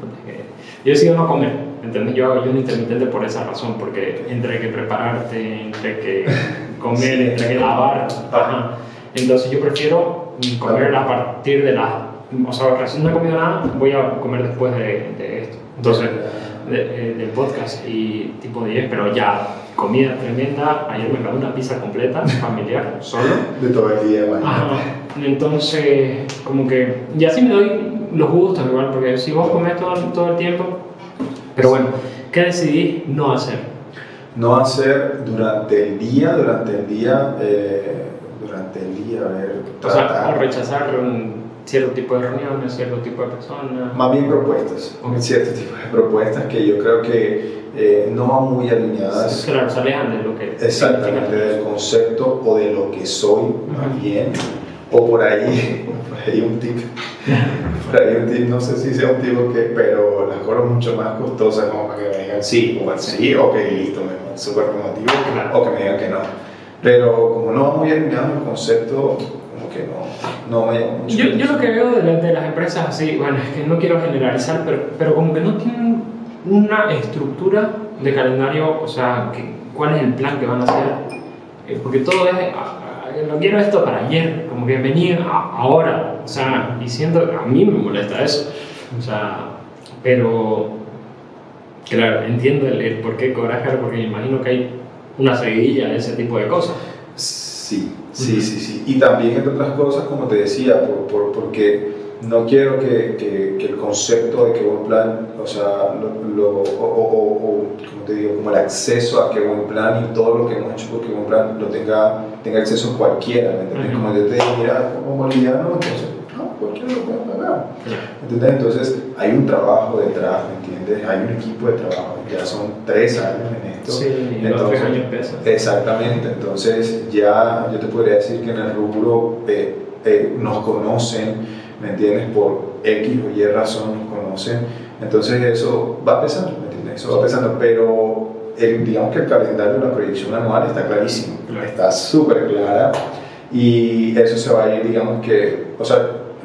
yo decido no comer, ¿entendés? Yo hago yo un intermitente por esa razón, porque entre que prepararte, entre que comer, entre que lavar, ajá. Entonces yo prefiero comer a partir de las, o sea, recién no he comido nada, voy a comer después de, de esto. Entonces, de- eh, del podcast y tipo 10, pero ya comida tremenda. Ayer me comí una pizza completa, familiar, solo. de todo el día. Ajá. Entonces, como que. Y así me doy los gustos igual, porque si vos comés todo, todo el tiempo. Pero bueno, ¿qué decidí no hacer? No hacer durante el día, durante el día, eh, durante el día, a ver, O sea, tratar- o rechazar un cierto tipo de reuniones, cierto tipo de personas. Más bien propuestas, Ok. cierto tipo de propuestas que yo creo que eh, no van muy alineadas Claro, se alejan de lo que. exactamente del concepto o de lo que soy, más Ujú. bien, o por ahí, por ahí un tip, por ahí un tip, no sé si sea un tipo que, pero las cosas mucho más costosas como para que me digan sí, o sí, ok, listo, me súper promotivo, Claro. o que me digan que no. Pero como no va muy alineado el concepto, como que no, no me mucho. Yo, yo lo que veo de, la- de las empresas así, bueno, es que no quiero generalizar, pero, pero como que no tienen una estructura de calendario, o sea, que, cuál es el plan que van a hacer, Eh, porque todo es, ah, ah, no quiero esto para ayer, como que venir a- ahora, o sea, diciendo, a mí me molesta eso, o sea, pero, claro, entiendo el, el por qué coraje, porque me imagino que hay una seguidilla de ese tipo de cosas. Sí, sí, sí, sí. Y también, entre otras cosas, como te decía, por, por- porque no quiero que, que- que el concepto de que buen plan, o sea, lo, lo- o, o- o- como te digo, como el acceso a que buen plan y todo lo que hemos hecho porque buen plan lo tenga, tenga acceso cualquiera, ¿me entiendes? Como yo te digo, mira, como boliviano, entonces, no, cualquiera lo puede pagar. ¿Entendés? Entonces, hay un trabajo detrás, ¿me entiendes? Hay un equipo de trabajo, ya son tres años en esto. Sí, Entonces, tres años pesan. Exactamente, entonces ya yo te podría decir que en el rubro eh, eh, nos conocen, ¿me entiendes? Por X o Y razón nos conocen, entonces eso va pesando, ¿me entiendes? Eso va pesando, pero el, digamos que el calendario, la proyección anual está clarísimo, está súper clara y eso se va a ir, digamos que, o sea,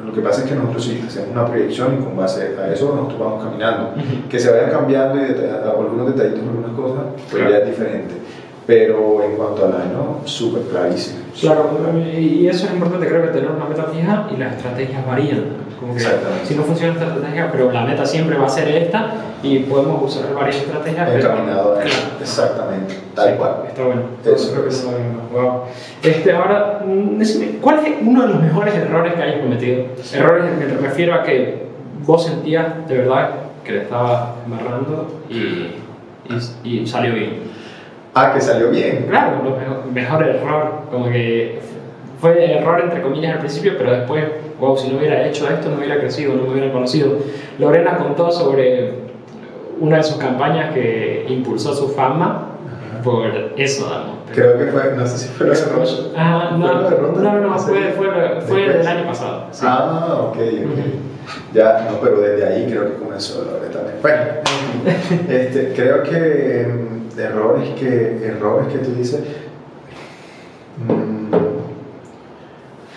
lo que pasa es que nosotros sí hacemos una proyección y con base a eso nosotros vamos caminando que se vayan cambiando y detall- algunos detallitos, algunas cosas, pues Claro. ya es diferente. Pero en cuanto al año, súper clarísimo. Claro, y eso es importante, creo que tener una meta fija y las estrategias varían. Como que si no funciona esta estrategia, pero la meta siempre va a ser esta y podemos usar varias estrategias. Encaminado a Exactamente, tal cual. Está bueno. Eso creo que es wow. Este, ahora, mm, ¿cuál es uno de los mejores errores que hayas cometido? Errores me refiero a que vos sentías de verdad que le estaba embarrando y, y, y salió bien. Ah, que salió bien. Claro, el mejor, error. Como que fue error entre comillas al principio, pero después, wow, si no hubiera hecho esto, no hubiera crecido, no me hubiera conocido. Lorena contó sobre una de sus campañas que impulsó su fama por eso, Creo que fue, no sé si fue lo de Ronda. Ah, no, no, no, fue, fue, fue del año pasado. Ah, ok, ok. Ya, no, pero desde ahí creo que comenzó Lorena también. Bueno, este, creo que errores que, errores que tú dices, mm,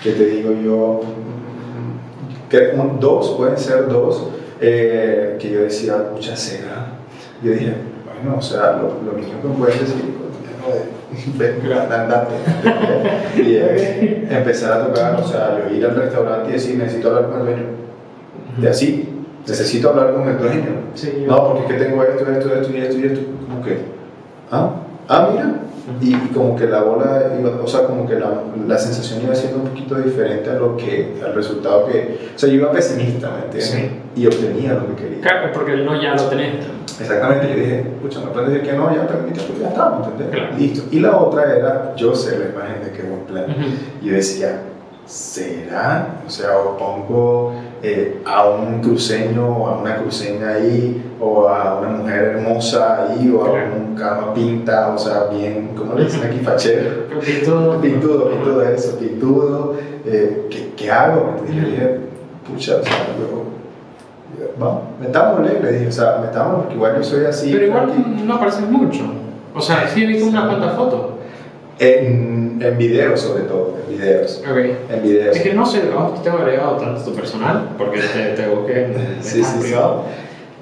que te digo yo, mm, que dos, pueden ser dos, eh, que yo decía, mucha cera. Yo dije, bueno, o sea, lo, lo mismo que puedes decir de andante. y empezar a tocar, o sea, yo ir al restaurante y decir, necesito hablar con el dueño. De así, necesito hablar con el dueño. no, porque es que tengo esto, esto, esto y esto y esto. Como que, ¿ah? Ah, mira. Y, como que la bola, o sea, como que la, la, sensación iba siendo un poquito diferente a lo que, al resultado que, o sea, yo iba pesimista, ¿me entiendes? Y obtenía lo que quería. Claro, porque el no ya lo tenés. Exactamente, yo dije, escucha, me puedes decir que no, ya permite, pues ya está, ¿me entiendes? Listo. Y la otra era, yo sé la imagen de qué buen plan. Y yo decía, ¿será? O sea, o pongo eh, a un cruceño o a una cruceña ahí, o a una mujer hermosa ahí, o a un cama pinta, o sea, bien, ¿cómo le dicen aquí? Fachero. Pintudo. Pintudo, pintudo eso, pintudo. Eh, ¿qué, ¿qué, hago? Y le dije, pucha, o sea, yo, vamos, metámosle, le dije, o sea, metámosle, porque igual yo soy así. Pero igual no apareces mucho. O sea, sí he visto unas cuantas fotos. En, en videos, sobre todo, en videos. Okay. En videos. Es que no sé, no te tengo agregado tanto tu personal, porque te, te busqué en sí, sí, privado,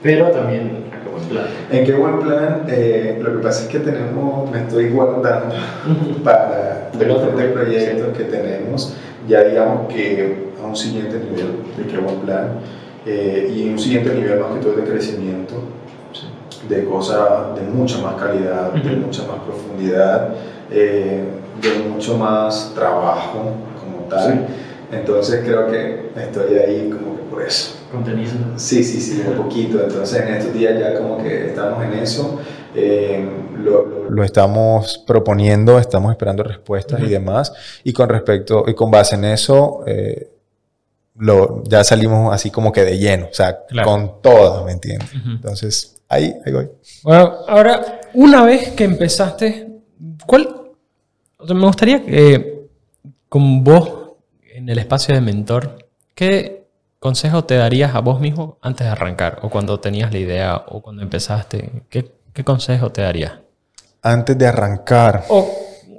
pero también a qué buen plan. En qué buen plan, eh, lo que pasa es que tenemos, me estoy guardando para diferentes proyectos que tenemos, ya digamos que a un siguiente nivel de qué buen plan, eh, y un siguiente nivel más que todo de crecimiento, de cosas de mucha más calidad, de mucha más profundidad eh, de mucho más trabajo como tal. Entonces creo que estoy ahí como que por eso. Contenido. Sí, sí, sí, un poquito. Entonces en estos días ya como que estamos en eso. Eh, lo, lo, estamos proponiendo, estamos esperando respuestas y demás. Y con respecto, y con base en eso, eh, lo, ya salimos así como que de lleno, o sea, con todo, ¿me entiendes? Entonces, ahí, ahí voy. Bueno, ahora, una vez que empezaste, ¿cuál, me gustaría que con vos en el espacio de mentor, ¿qué consejo te darías a vos mismo antes de arrancar? O cuando tenías la idea o cuando empezaste, ¿qué, qué consejo te darías? Antes de arrancar. O,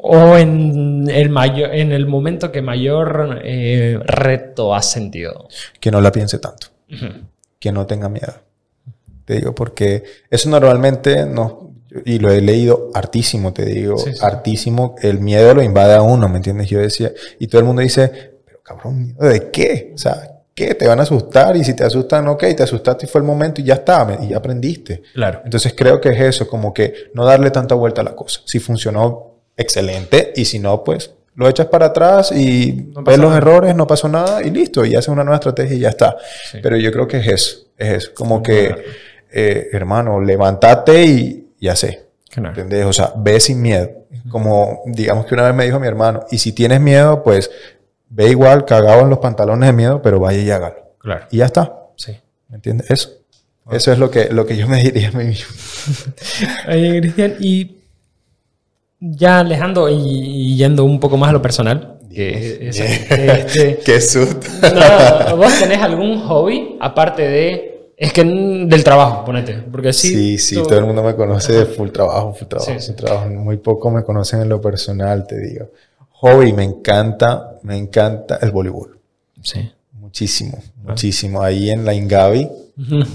o en, el mayor, en el momento que mayor eh, reto has sentido. Que no la piense tanto. Que no tenga miedo. Te digo, porque eso normalmente nos, y lo he leído hartísimo, te digo, hartísimo. El miedo lo invade a uno, ¿me entiendes? Yo decía, y todo el mundo dice, pero cabrón, ¿miedo de qué? O sea, ¿qué? Te van a asustar y si te asustan, ok, te asustaste y fue el momento y ya está, y ya aprendiste. Claro. Entonces creo que es eso, como que no darle tanta vuelta a la cosa. Si funcionó, excelente, y si no, pues lo echas para atrás y ves los errores, no pasó nada y listo, y haces una nueva estrategia y ya está. Pero yo creo que es eso, es eso, como que, eh, hermano, levántate y ya sé. ¿Entendés? O sea, ve sin miedo. Como, digamos que una vez me dijo mi hermano, y si tienes miedo, pues ve igual, cagado en los pantalones de miedo, pero vaya y hágalo. Claro. Y ya está. Sí. ¿Me entiendes? Eso. Eso es lo que, lo que yo me diría a mí mismo. Oye, Cristian, y ya alejando y, yendo un poco más a lo personal. Que, este, Qué susto. ¿Vos tenés algún hobby aparte de es que del trabajo, ponete. Porque sí, sí, todo el mundo me conoce de full trabajo, full trabajo, trabajo. Muy poco me conocen en lo personal, te digo. Hobby, me encanta, me encanta el voleibol. Sí. Muchísimo, muchísimo. Ahí en la Ingavi,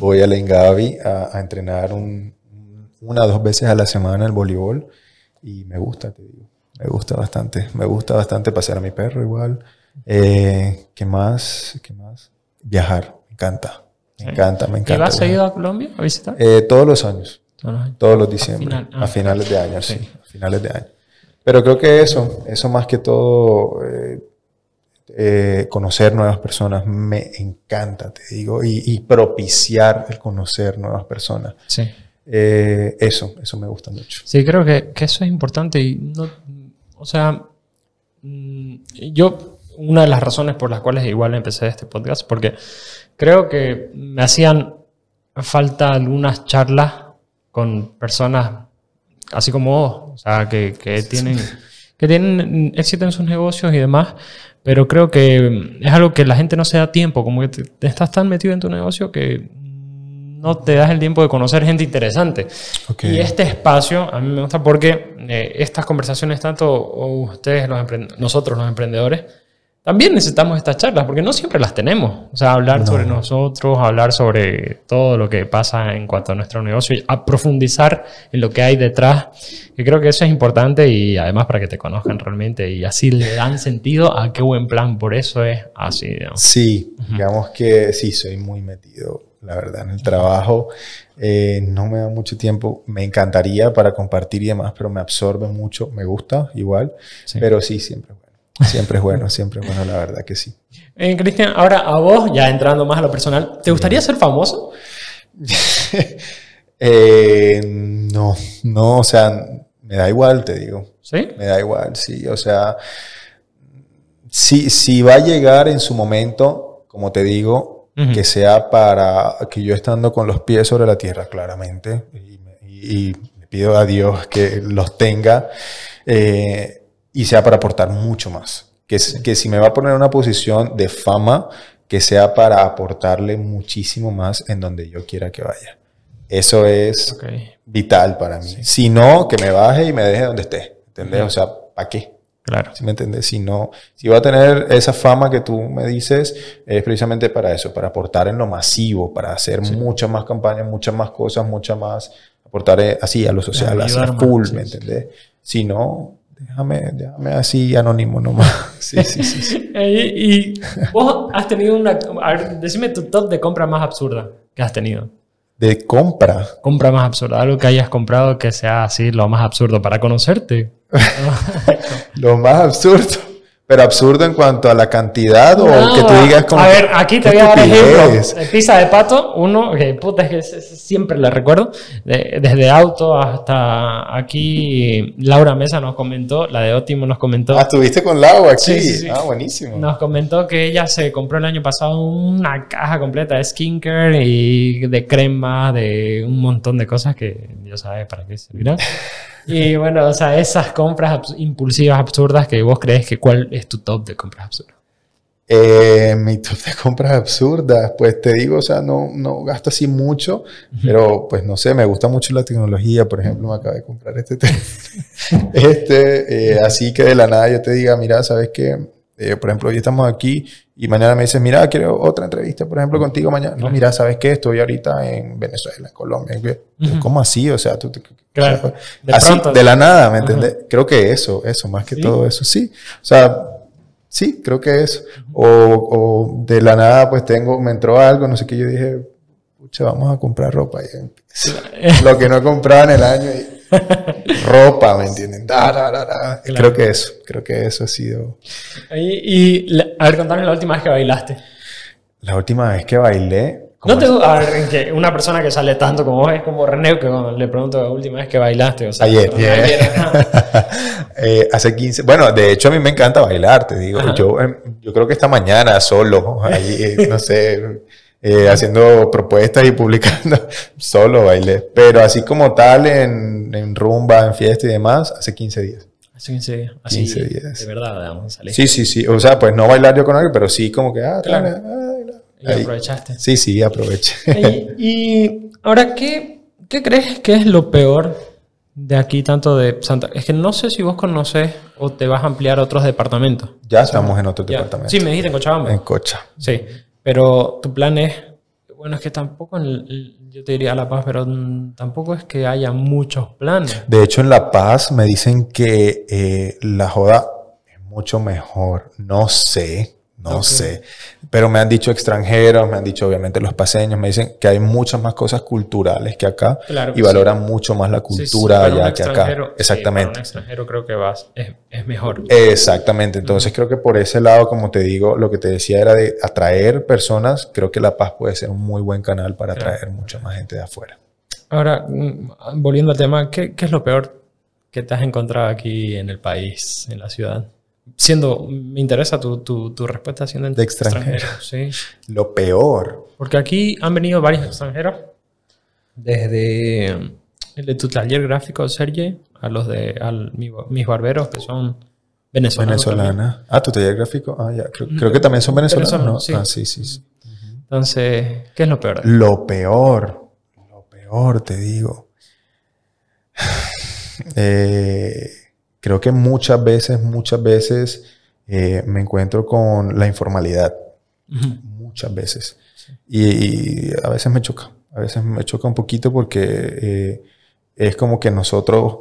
voy a la Ingavi a, entrenar una o dos veces a la semana el voleibol. y me gusta, te digo. Me gusta bastante. Me gusta bastante pasear a mi perro igual. Eh, ¿Qué más? ¿Qué más? Viajar. Me encanta. Me encanta, me encanta. ¿Y vas seguido a Colombia a visitar? Eh, todos los años. Todos los años. Todos los diciembre. final- a, ah, finales de año, sí. sí. A finales de año. Pero creo que eso, eso más que todo, eh, eh, conocer nuevas personas, me encanta, te digo, y, y propiciar el conocer nuevas personas. Sí. Eh, eso, eso me gusta mucho. Sí, creo que, que eso es importante y no, o sea, mm, yo, una de las razones por las cuales igual empecé este podcast, porque creo que me hacían falta algunas charlas con personas así como vos, o sea, que, que tienen, que tienen éxito en sus negocios y demás, pero creo que es algo que la gente no se da tiempo, como que te, te estás tan metido en tu negocio que no te das el tiempo de conocer gente interesante. Y este espacio a mí me gusta porque eh, estas conversaciones, tanto ustedes, los nosotros los emprendedores, también necesitamos estas charlas porque no siempre las tenemos. O sea, hablar No. sobre nosotros, hablar sobre todo lo que pasa en cuanto a nuestro negocio, y a profundizar en lo que hay detrás. Y creo que eso es importante y además para que te conozcan realmente y así le dan sentido a qué buen plan. Por eso es así. digamos. Sí, digamos que sí, soy muy metido, la verdad, en el trabajo. Eh, no me da mucho tiempo, me encantaría para compartir y demás, pero me absorbe mucho, me gusta igual, Sí. pero sí, siempre. Siempre es bueno, siempre es bueno, la verdad que sí. Eh, Cristian, ahora a vos, ya entrando más a lo personal, ¿te gustaría ser famoso? Eh, no, no, o sea, me da igual, te digo. ¿Sí? Me da igual, sí. O sea, si, si va a llegar en su momento, como te digo, que sea para que yo estando con los pies sobre la tierra, claramente, y, me- y- pido a Dios que los tenga, eh, y sea para aportar mucho más. Que, que si me va a poner en una posición de fama, que sea para aportarle muchísimo más en donde yo quiera que vaya. Eso es vital para mí. Si no, que me baje y me deje donde esté. ¿Entendés? O sea, ¿para qué? Claro. ¿Sí me entiendes? Si no, si va a tener esa fama que tú me dices, es precisamente para eso, para aportar en lo masivo, para hacer muchas más campañas, muchas más cosas, muchas más, aportar eh, así a lo social, a full, ¿me entendés? Si no, déjame, déjame así anónimo nomás. Sí, sí, sí. sí. Y vos has tenido una... A ver, decime tu top de compra más absurda que has tenido. De compra. Compra más absurda, algo que hayas comprado que sea así lo más absurdo para conocerte. Lo más absurdo. Pero absurdo en cuanto a la cantidad o que tú digas como... A ver, aquí te ¿qué voy a dar estupidez? ejemplo. Pizza de pato, uno, que puta, es que siempre le recuerdo. De- desde auto hasta aquí, Laura Mesa nos comentó, la de Ótimo nos comentó. Ah, estuviste con Lau aquí. Sí, sí, sí. Ah, buenísimo. Nos comentó que ella se compró el año pasado una caja completa de skincare y de crema, de un montón de cosas que Dios sabe para qué servirán. Y bueno, o sea, esas compras abs- impulsivas, absurdas, que vos crees que cuál es tu top de compras absurdas. Eh, mi top de compras absurdas, pues te digo, o sea, no, no gasto así mucho, pero pues no sé, me gusta mucho la tecnología, por ejemplo, me acabé de comprar este este, eh, así que de la nada yo te diga, mira, ¿sabes qué? Eh, por ejemplo, hoy estamos aquí y mañana me dices, mira, quiero otra entrevista, por ejemplo, contigo mañana. No, mira, ¿sabes qué? Estoy ahorita en Venezuela, en Colombia. ¿Cómo así? O sea, tú te... Claro. De así, pronto. de la nada, ¿me entiendes? Creo que eso, eso, más que ¿Sí? todo eso, sí. O sea, sí, creo que eso. O, o de la nada, pues tengo, me entró algo, no sé qué, yo dije, pucha, vamos a comprar ropa. Y. Lo que no he comprado en el año. y- ropa, ¿me entienden? Da, da, da, da. Claro. Creo que eso, creo que eso ha sido... Y, y la- a ver, contame la última vez que bailaste. La última vez que bailé... ¿cómo No te a ver, en que una persona que sale tanto como vos es como René, que cuando le pregunto la última vez que bailaste. O sea, Ayer. Eh, hace 15, bueno, de hecho a mí me encanta bailar, te digo. Ajá. Yo, em, yo creo que esta mañana solo, ahí, eh, no sé, eh, haciendo propuestas y publicando, solo bailé. Pero así como tal, en, en rumba, en fiesta y demás, hace 15 días. Hace 15 días. Así, 15 días. De verdad, digamos, salí. Sí, sí, sí. O sea, pues no bailar yo con alguien, pero sí como que, ah, Claro. claro. Y Ahí. aprovechaste. Sí, sí, aproveché. y, y ahora, ¿qué, ¿qué crees que es lo peor de aquí, tanto de Santa? Es que no sé si vos conoces o te vas a ampliar a otros departamentos. ya estamos en otro Ya. departamento. Sí, me dijiste en Cochabamba. En Cocha. Sí, pero tu plan es Bueno, es que tampoco, en, yo te diría La Paz, pero tampoco es que haya muchos planes. De hecho, en La Paz me dicen que eh, la joda es mucho mejor. No sé, no sé. Pero me han dicho extranjeros, me han dicho obviamente los paseños, me dicen que hay muchas más cosas culturales que acá y valoran mucho más la cultura allá que acá. Exactamente. para un extranjero creo que vas, es, es mejor. Exactamente. Entonces creo que por ese lado, como te digo, lo que te decía era de atraer personas. Creo que La Paz puede ser un muy buen canal para atraer mucha más gente de afuera. Ahora, mm, volviendo al tema, ¿qué, ¿qué es lo peor que te has encontrado aquí en el país, en la ciudad? Siendo, me interesa tu, tu, respuesta siendo de extranjero. Sí. Lo peor. Porque aquí han venido varios extranjeros, desde el de tu taller gráfico, Sergio, a los de mis barberos, que son venezolanos. Venezolana. Ah, tu taller gráfico. Ah, ya. Creo, que también son venezolanos. sí. Ah, sí, sí, Entonces, ¿qué es lo peor? Lo peor. Lo peor, te digo. eh creo que muchas veces, muchas veces eh, me encuentro con la informalidad. Muchas veces. Y, a veces me choca. A veces me choca un poquito porque eh, es como que nosotros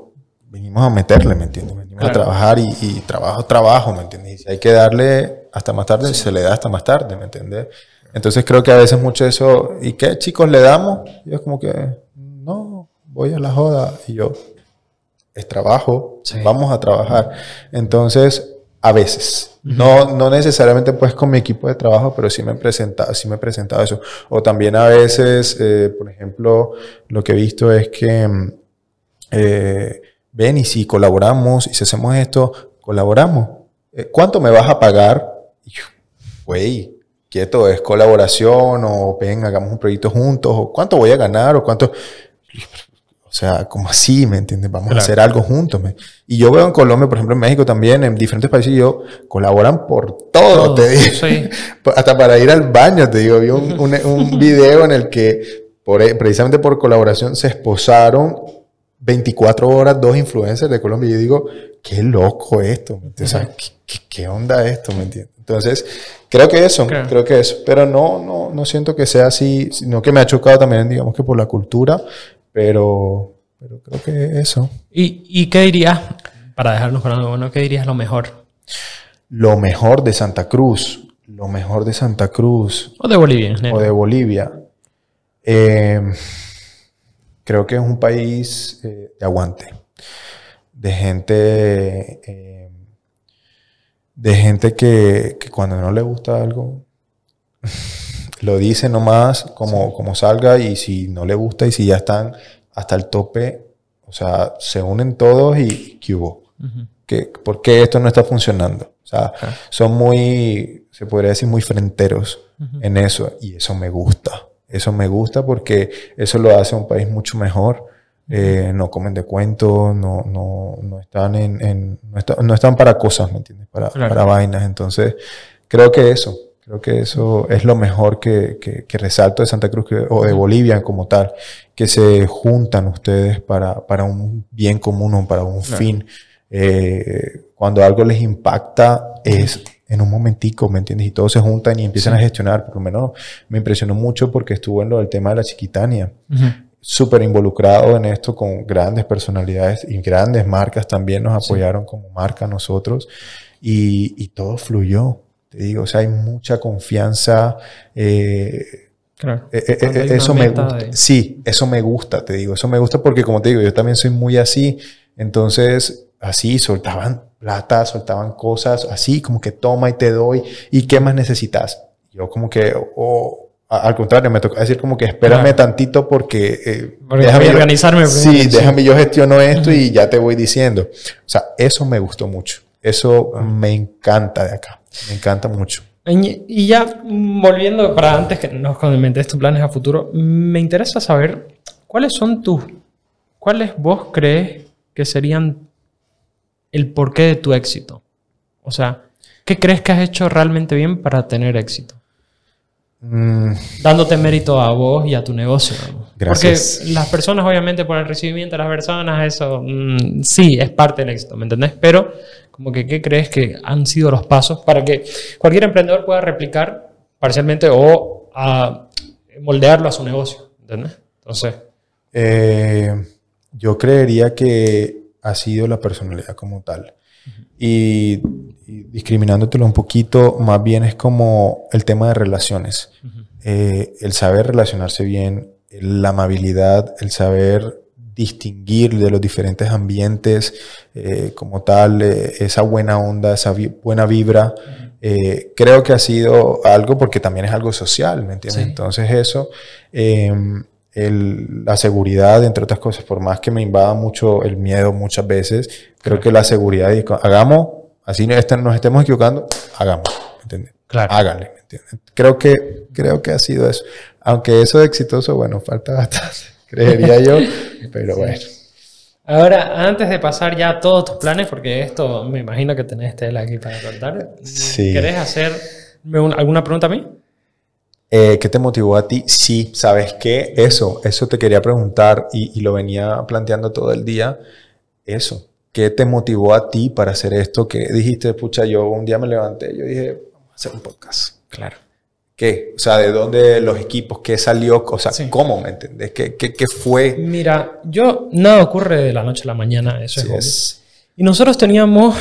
venimos a meterle, ¿me entiendes? Venimos a trabajar y, trabajo, trabajo, ¿me entiendes? Y si hay que darle hasta más tarde, se le da hasta más tarde, ¿me entiendes? Entonces creo que a veces mucho eso, ¿y qué chicos le damos? Y es como que, no, voy a la joda. Y yo, es trabajo, vamos a trabajar. Entonces, a veces, no, no necesariamente pues con mi equipo de trabajo, pero sí me he presentado, sí me he presentado eso. O también a veces, eh, por ejemplo, lo que he visto es que, mm, eh, ven y si colaboramos y si hacemos esto, colaboramos. Eh, ¿Cuánto me vas a pagar? Güey, quieto, es colaboración o ven, hagamos un proyecto juntos, o cuánto voy a ganar, o cuánto... O sea, como así, ¿me entiendes? Vamos a hacer algo juntos. Y yo veo en Colombia, por ejemplo, en México también, en diferentes países, yo colaboran por todo, te digo. Hasta para ir al baño, te digo. Vi un, un, video en el que, por, e, precisamente por colaboración, se esposaron 24 horas dos influencers de Colombia. Y yo digo, qué loco esto. O sea, ¿qué, qué, onda esto? ¿Me entiendes? Entonces, creo que eso, creo que eso. Pero no, no, no siento que sea así, sino que me ha chocado también, digamos que por la cultura pero, pero creo que eso. ¿Y, ¿Y qué dirías, para dejarnos con algo bueno, qué dirías lo mejor? Lo mejor de Santa Cruz. Lo mejor de Santa Cruz. O de Bolivia. O de Bolivia. Eh, creo que es un país eh, de aguante. De gente. Eh, de gente que, que cuando no le gusta algo. lo dice nomás como, como salga y si no le gusta y si ya están hasta el tope, o sea, se unen todos y ¿qué hubo? ¿Por qué esto no está funcionando? O sea, son muy, se podría decir, muy fronteros en eso y eso me gusta. Eso me gusta porque eso lo hace un país mucho mejor. Eh, no comen de cuentos, no, no, no están en, no, están para cosas, ¿me entiendes? Para, para vainas. Entonces, creo que eso, Creo que eso es lo mejor que, que, resalto de Santa Cruz o de Bolivia como tal, que se juntan ustedes para, para un bien común o para un fin. Eh, cuando algo les impacta es en un momentico, ¿me entiendes? Y todos se juntan y empiezan a gestionar. Por lo menos me impresionó mucho porque estuvo en lo del tema de la chiquitania. Súper involucrado en esto con grandes personalidades y grandes marcas también nos apoyaron como marca nosotros y, y todo fluyó te digo, o sea, hay mucha confianza. Eh, claro. Eh, eh, eso me gusta. Sí, eso me gusta, te digo. Eso me gusta porque, como te digo, yo también soy muy así. Entonces, así, soltaban plata, soltaban cosas, así, como que toma y te doy. ¿Y qué más necesitas? Yo como que, o al contrario, me toca decir como que espérame tantito porque... déjame organizarme. sí, déjame, yo gestiono esto y ya te voy diciendo. O sea, eso me gustó mucho. Eso me encanta de acá. Me encanta mucho. Y ya volviendo para antes que nos comentes tus planes a futuro, me interesa saber cuáles son tus, cuáles vos crees que serían el porqué de tu éxito. O sea, ¿qué crees que has hecho realmente bien para tener éxito? Mm. Dándote mérito a vos y a tu negocio. Gracias. Porque las personas, obviamente, por el recibimiento de las personas, eso mm, sí es parte del éxito, ¿me entendés? Pero, como que, ¿qué crees que han sido los pasos para que cualquier emprendedor pueda replicar parcialmente o moldearlo a su negocio. ¿Entendés? Entonces. Eh, yo creería que ha sido la personalidad como tal. y, discriminándotelo un poquito, más bien es como el tema de relaciones. Eh, el saber relacionarse bien, la amabilidad, el saber distinguir de los diferentes ambientes eh, como tal, eh, esa buena onda, esa buena vibra. creo que ha sido algo porque también es algo social, ¿me entiendes? Entonces eso, em, la seguridad, entre otras cosas, por más que me invada mucho el miedo muchas veces, creo que la seguridad, y hagamos, así nos estemos equivocando, hagamos, ¿entiendes? Claro. Háganle, ¿entiendes? Creo que, creo que ha sido eso. Aunque eso es exitoso, bueno, falta bastante, creería yo, pero bueno. Ahora, antes de pasar ya a todos tus planes, porque esto me imagino que tenés tela aquí para contar, sí. ¿querés hacerme alguna pregunta a mí? Eh, ¿Qué te motivó a ti? Sí, ¿sabes qué? Eso, eso te quería preguntar y, lo venía planteando todo el día. Eso, ¿qué te motivó a ti para hacer esto? Que dijiste, pucha, yo un día me levanté, yo dije, vamos a hacer un podcast. Claro. ¿Qué? O sea, ¿de dónde los equipos? ¿Qué salió? O sea, ¿cómo? ¿Me entendés? ¿Qué, qué, qué fue? Mira, yo, nada ocurre de la noche a la mañana, eso es, Y nosotros teníamos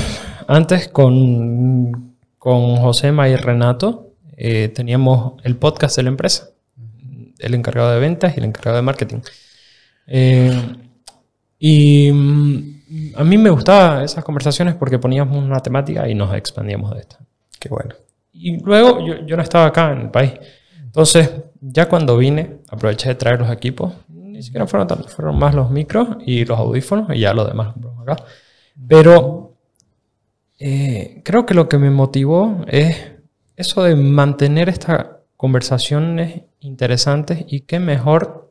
antes con, con José y Renato, eh, teníamos el podcast de la empresa, el encargado de ventas y el encargado de marketing. Eh, y mm, a mí me gustaban esas conversaciones porque poníamos una temática y nos expandíamos de esta. Qué bueno. Y luego yo, yo no estaba acá en el país. Entonces, ya cuando vine, aproveché de traer los equipos. Ni siquiera fueron fueron más los micros y los audífonos y ya lo demás acá. Pero eh, creo que lo que me motivó es eso de mantener estas conversaciones interesantes y qué mejor,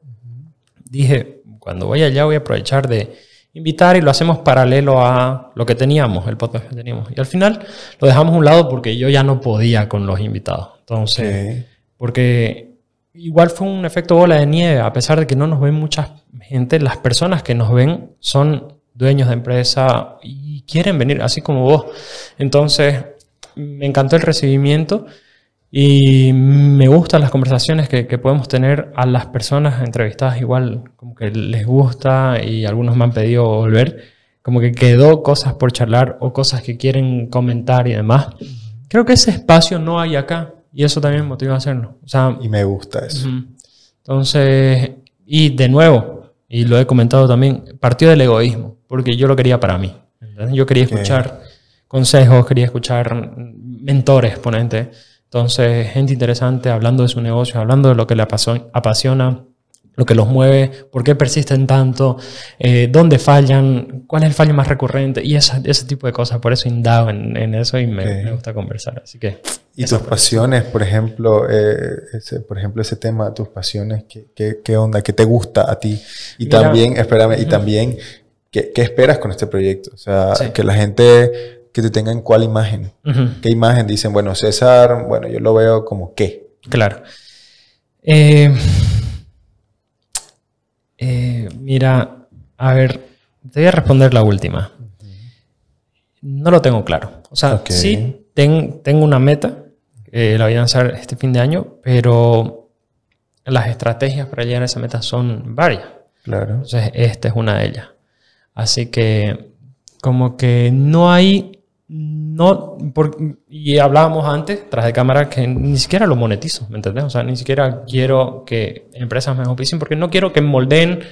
dije, cuando voy allá voy a aprovechar de invitar y lo hacemos paralelo a lo que teníamos, el podcast que teníamos. Y al final lo dejamos a un lado porque yo ya no podía con los invitados. Entonces, porque igual fue un efecto bola de nieve, a pesar de que no nos ven mucha gente, las personas que nos ven son dueños de empresa y quieren venir, así como vos. Entonces, me encantó el recibimiento y me gustan las conversaciones que, podemos tener a las personas entrevistadas igual, como que les gusta y algunos me han pedido volver, como que quedó cosas por charlar o cosas que quieren comentar y demás. Creo que ese espacio no hay acá y eso también motiva a hacerlo. O sea, y me gusta eso. Entonces, y de nuevo, y lo he comentado también, partió del egoísmo, porque yo lo quería para mí. Yo quería escuchar consejos, quería escuchar mentores, ponente. Entonces, gente interesante hablando de su negocio, hablando de lo que le apasiona, lo que los mueve, por qué persisten tanto, eh, dónde fallan, cuál es el fallo más recurrente y ese, ese tipo de cosas. Por eso indago en, eso y me, gusta conversar. Así que. Y tus pasiones, por ejemplo, eh, ese, por ejemplo, ese tema, tus pasiones, ¿qué, qué, onda? ¿Qué te gusta a ti? Y también, espérame, y también, ¿qué, ¿qué, esperas con este proyecto? O sea, que la gente que te tengan cuál imagen. ¿Qué imagen? Dicen, bueno, César, bueno, yo lo veo como qué. Claro. Eh, eh, mira, a ver, te voy a responder la última. No lo tengo claro. O sea, sí tengo una meta, la voy a lanzar este fin de año, pero las estrategias para llegar a esa meta son varias. Claro. Entonces, esta es una de ellas. Así que, como que no hay no, y hablábamos antes, tras de cámara, que ni siquiera lo monetizo, ¿me entendés? O sea, ni siquiera quiero que empresas me auspicien porque no quiero que moldeen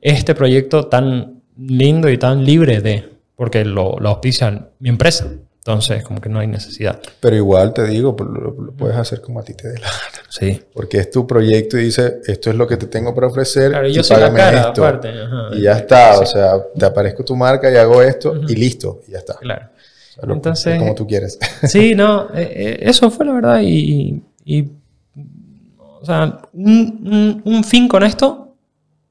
este proyecto tan lindo y tan libre de, porque lo, lo auspicia mi empresa. Entonces, como que no hay necesidad. Pero igual te digo, lo, puedes hacer como a ti te dé la gana. Sí. Porque es tu proyecto y dice, esto es lo que te tengo para ofrecer. Claro, y yo soy la cara, esto. aparte. y ya está. O sea, te aparezco tu marca y hago esto y listo. Y ya está. Claro. Entonces, como tú quieres. Sí, no, eh, eh, eso fue la verdad. Y, o sea, un, un, fin con esto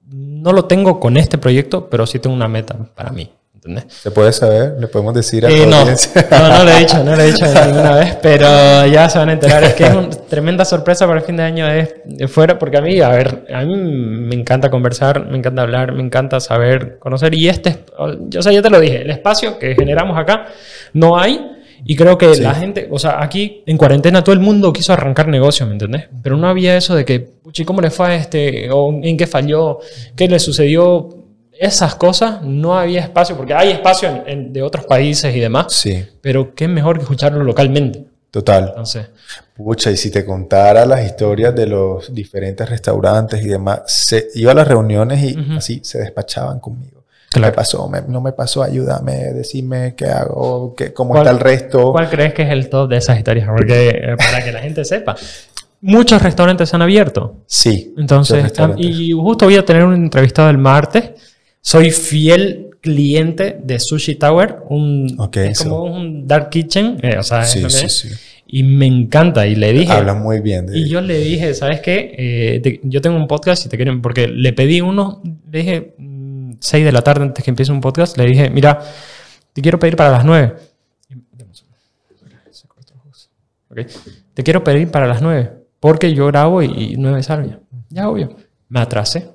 no lo tengo con este proyecto, pero sí tengo una meta para mí. ¿Entendés? ¿Se puede saber? ¿Le podemos decir a eh, no, no, no lo he dicho, no lo he dicho ninguna vez, pero ya se van a enterar. Es que es una tremenda sorpresa para el fin de año de, fuera, porque a mí, a ver, a mí me encanta conversar, me encanta hablar, me encanta saber, conocer. Y este, yo, o sea, yo te lo dije, el espacio que generamos acá no hay Y creo que la gente, o sea, aquí en cuarentena todo el mundo quiso arrancar negocio, ¿me entendés? Pero no había eso de que, puchi, ¿cómo le fue a este? ¿O en qué falló? ¿Qué le sucedió? Esas cosas no había espacio, porque hay espacio en, de otros países y demás. Sí. Pero qué mejor que escucharlo localmente. Total. Entonces, Pucha, y si te contara las historias de los diferentes restaurantes y demás, se, iba a las reuniones y así se despachaban conmigo. ¿Qué Claro. me pasó? Me- no me pasó, ayúdame, decime qué hago, qué, cómo ¿Cuál- está el resto. ¿cuál crees que es el top de esas historias? Porque eh, para que la gente sepa. Muchos restaurantes se han abierto. Sí. Entonces, y justo voy a tener un entrevistado el martes. Soy fiel cliente de Sushi Tower, un, es como un dark kitchen, eh, o sea, Sí, sí, sí. y me encanta. Y le dije, Hablan muy bien de y yo le dije, ¿sabes qué? Eh, te- yo tengo un podcast y te quieren, porque le pedí uno, le dije, 6 de la tarde antes que empiece un podcast, le dije, mira, te quiero pedir para las 9. Ok. Te quiero pedir para las 9, porque yo grabo y, y 9 sale. Ya, obvio. Me atrasé.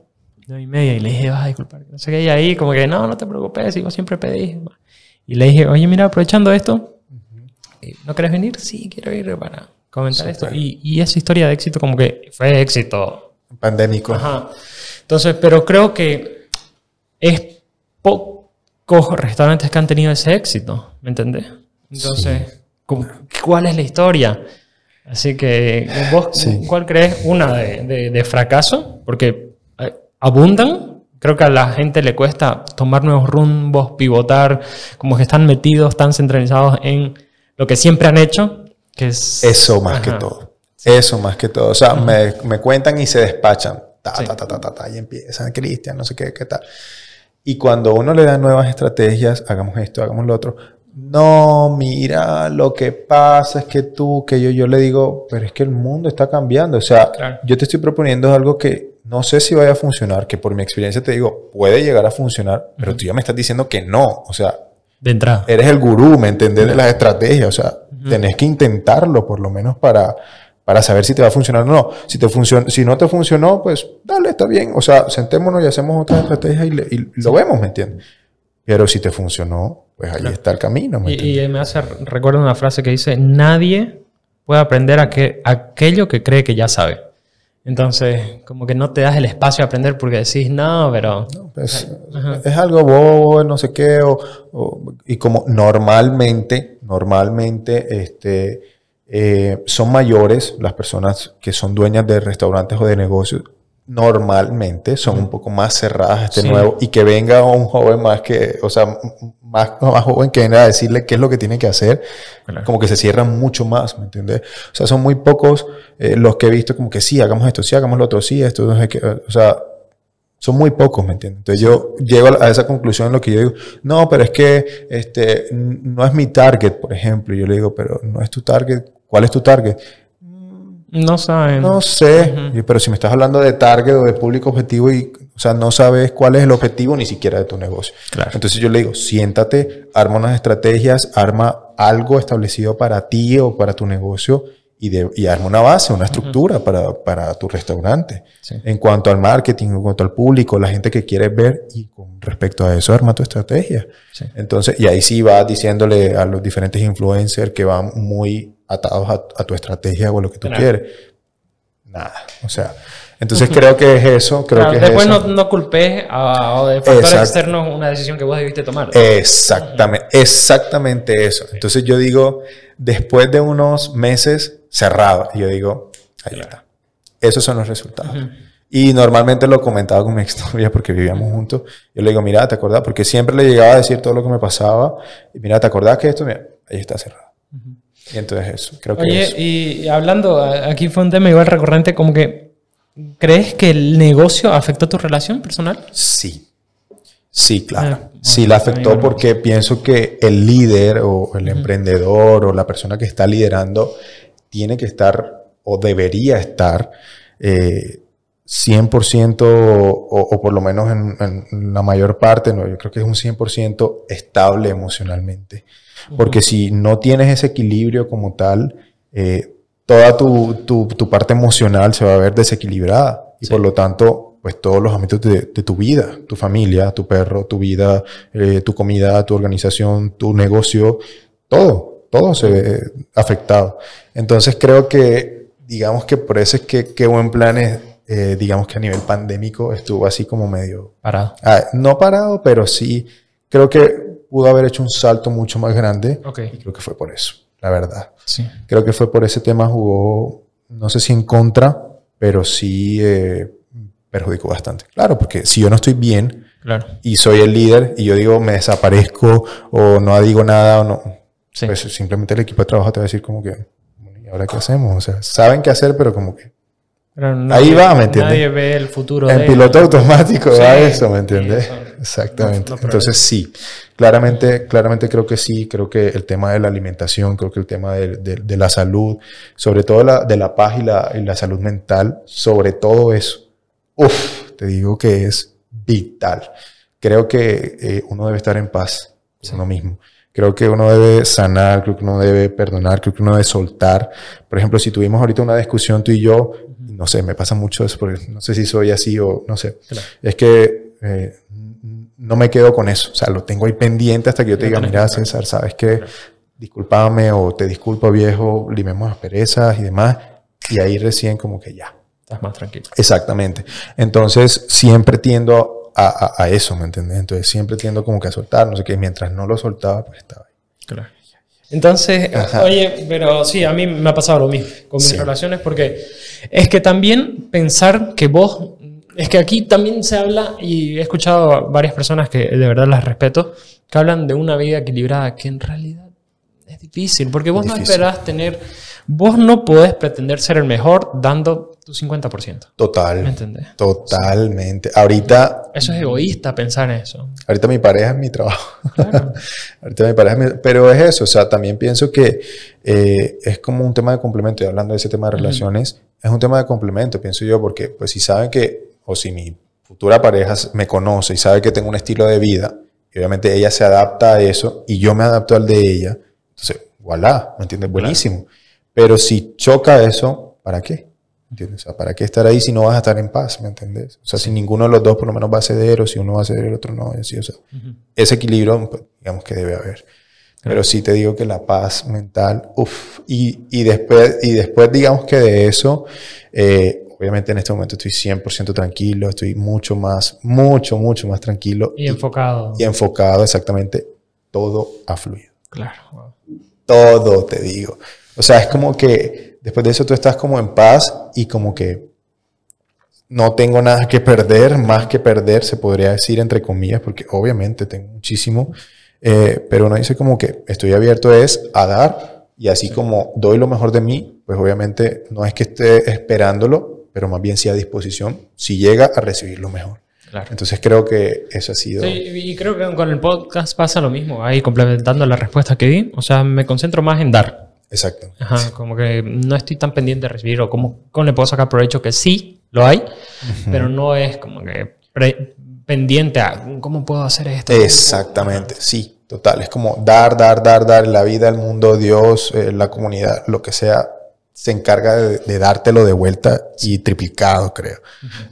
9 y media y le dije, vas a disculpar. No sé qué, y ahí como que, no, no te preocupes, yo siempre pedí. Y le dije, oye, mira, aprovechando esto, eh, ¿no querés venir? Sí, quiero ir para comentar esto. Súper. Y, y esa historia de éxito como que fue éxito. pandémico. Ajá. Entonces, pero creo que es pocos restaurantes que han tenido ese éxito, ¿me entendés? Entonces, ¿cu- ¿cuál es la historia? Así que, ¿vos Sí. cuál crees? Una de, de- de fracaso, porque abundan. Creo que a la gente le cuesta tomar nuevos rumbos, pivotar, como que están metidos, están centralizados en lo que siempre han hecho, que es... Eso más que todo. Eso más que todo. O sea, me, me cuentan y se despachan. Ta, Sí. ta, ta, ta, ta, ta, y empiezan, Cristian, no sé qué, qué tal. Y cuando uno le da nuevas estrategias, hagamos esto, hagamos lo otro. No, mira, lo que pasa es que tú, que yo, yo le digo, pero es que el mundo está cambiando. O sea, Claro. yo te estoy proponiendo algo que no sé si vaya a funcionar, que por mi experiencia te digo, puede llegar a funcionar, pero tú ya me estás diciendo que no. O sea, De entrada. eres el gurú, ¿me entiendes? De las estrategias. O sea, tenés que intentarlo por lo menos para, para saber si te va a funcionar o no. Si, te funciona, si no te funcionó, pues dale, está bien. O sea, sentémonos y hacemos otra estrategia y, le- y lo vemos, ¿me entiendes? Pero si te funcionó, pues ahí está el camino, ¿me Y, me hace recuerdo una frase que dice, nadie puede aprender a que, aquello que cree que ya sabe. Entonces, como que no te das el espacio a aprender porque decís, no, pero... Pues, es algo bobo, no sé qué, o, o- y como normalmente, normalmente, este, eh, son mayores las personas que son dueñas de restaurantes o de negocios, normalmente son un poco más cerradas este Sí. nuevo, y que venga un joven más que, o sea, más, más joven que venga a decirle qué es lo que tiene que hacer, Claro. como que se cierran mucho más, ¿me entiendes? O sea, son muy pocos eh, los que he visto como que sí, hagamos esto, sí, hagamos lo otro, sí, esto, no sé qué, o sea, son muy pocos, ¿me entiendes? Entonces yo llego a esa conclusión en lo que yo digo, no, pero es que este, no es mi target, por ejemplo. Y yo le digo, pero no es tu target. ¿Cuál es tu target? No saben. No sé, pero si me estás hablando de target o de público objetivo y, o sea, no sabes cuál es el objetivo ni siquiera de tu negocio. Claro. Entonces yo le digo, siéntate, arma unas estrategias, arma algo establecido para ti o para tu negocio y, de, y arma una base, una estructura para, para tu restaurante. Sí. En cuanto al marketing, en cuanto al público, la gente que quieres ver y con respecto a eso arma tu estrategia. Sí. Entonces, y ahí sí vas diciéndole a los diferentes influencers que van muy atados a, a tu estrategia o a lo que tú Claro. quieres. Nada, o sea, entonces creo que es eso, creo Claro, que es después eso. no, no culpes a, a factores externos una decisión que vos debiste tomar. Exactamente, exactamente eso. Entonces yo digo, después de unos meses cerrado, y yo digo, ahí está. Esos son los resultados. Y normalmente lo comentaba con mi exnovia porque vivíamos juntos. Yo le digo, mira, ¿te acordás? Porque siempre le llegaba a decir todo lo que me pasaba. Y mira, ¿te acordás que esto? Mira, ahí está cerrado. Y entonces eso, creo que Oye, eso. y hablando, aquí fue un tema igual recurrente, como que, ¿crees que el negocio afectó tu relación personal? Sí. Sí, claro. Ah, sí, la afectó porque pienso que el líder o el emprendedor o la persona que está liderando tiene que estar o debería estar eh, 100% o, o por lo menos en, en la mayor parte, no, yo creo que es un 100% estable emocionalmente. Porque si no tienes ese equilibrio como tal, eh, toda tu, tu, tu parte emocional se va a ver desequilibrada. Y Sí. por lo tanto, pues todos los ámbitos de, de tu vida, tu familia, tu perro, tu vida, eh, tu comida, tu organización, tu negocio, todo, todo se ve afectado. Entonces creo que, digamos que por eso es que qué buen plan es, eh, digamos que a nivel pandémico estuvo así como medio... Parado. Ah, no parado, pero sí creo que pudo haber hecho un salto mucho más grande. Ok. Y creo que fue por eso, la verdad. Sí. Creo que fue por ese tema jugó, no sé si en contra, pero sí eh, perjudicó bastante. Claro, porque si yo no estoy bien Claro. y soy el líder y yo digo me desaparezco o no digo nada o no, Sí. pues simplemente el equipo de trabajo te va a decir como que, ¿y ahora qué hacemos? O sea, saben qué hacer, pero como que Pero Ahí va, ¿me entiendes? Nadie ve el futuro en de piloto automático Sí, va eso, ¿me entiendes? Exactamente. No- no Entonces sí, claramente, claramente creo que sí, creo que el tema de la alimentación, creo que el tema de, de- de la salud, sobre todo la, de la paz y la, y la salud mental, sobre todo eso, uff, te digo que es vital. Creo que eh, uno debe estar en paz con uno mismo. Creo que uno debe sanar, creo que uno debe perdonar, creo que uno debe soltar. Por ejemplo, si tuvimos ahorita una discusión tú y yo, no sé, me pasa mucho eso, porque no sé si soy así o no sé. Claro. Es que eh, no me quedo con eso. O sea, lo tengo ahí pendiente hasta que yo te diga, mira, que. César, ¿sabes qué? Discúlpame o te disculpo, viejo, limemos asperezas y demás. Y ahí recién como que ya. Estás más tranquilo. Exactamente. Entonces, siempre tiendo a, a- a eso, ¿me entiendes? Entonces, siempre tiendo como que a soltar, no sé qué. Mientras no lo soltaba, pues estaba ahí. Claro. Entonces, Ajá. oye, pero sí, a mí me ha pasado lo mismo con mis Sí. relaciones porque es que también pensar que vos, es que aquí también se habla y he escuchado a varias personas que de verdad las respeto, que hablan de una vida equilibrada, que en realidad es difícil, porque vos no Difícil. esperás tener, vos no podés pretender ser el mejor dando tu 50%. Total. ¿Me entendés? Totalmente. Ahorita, Eso es egoísta pensar en eso. ahorita mi pareja es mi trabajo. Claro. Ahorita mi pareja es mi- Pero es eso, o sea, también pienso que eh, es como un tema de complemento, y hablando de ese tema de relaciones, es un tema de complemento, pienso yo, porque pues si saben que, o si mi futura pareja me conoce y sabe que tengo un estilo de vida, y obviamente ella se adapta a eso y yo me adapto al de ella, entonces, voilà, ¿me entiendes? Buenísimo. Pero si choca eso, ¿para qué? ¿Entiendes? O sea, ¿para qué estar ahí si no vas a estar en paz? ¿Me entiendes? O sea, si ninguno de los dos por lo menos va a ceder, o si uno va a ceder, el otro no, y así, o sea, Ujú. ese equilibrio, pues, digamos que debe haber. Pero sí te digo que la paz mental, uff, y, y, después, y después digamos que de eso, eh, obviamente en este momento estoy 100% tranquilo, estoy mucho más, mucho, mucho más tranquilo Y enfocado. y enfocado exactamente, todo ha fluido. Claro. Todo, te digo. O sea, es como que después de eso tú estás como en paz y como que no tengo nada que perder, más que perder, se podría decir entre comillas, porque obviamente tengo muchísimo, eh, pero uno dice como que estoy abierto es a dar y así como doy lo mejor de mí, pues obviamente no es que esté esperándolo, pero más bien sí a disposición, si llega a recibir lo mejor. Claro. Entonces creo que eso ha sido... Sí, y creo que con el podcast pasa lo mismo, ahí complementando la respuesta que di, o sea, me concentro más en dar. Exacto. Ajá, como que no estoy tan pendiente de recibir o cómo, cómo le puedo sacar provecho, que sí, lo hay, pero no es como que pre- pendiente a cómo puedo hacer esto. Exactamente, sí, total. Es como dar, dar, dar, dar. La vida, el mundo, Dios, eh, la comunidad, lo que sea, se encarga de, de dártelo de vuelta y triplicado, creo.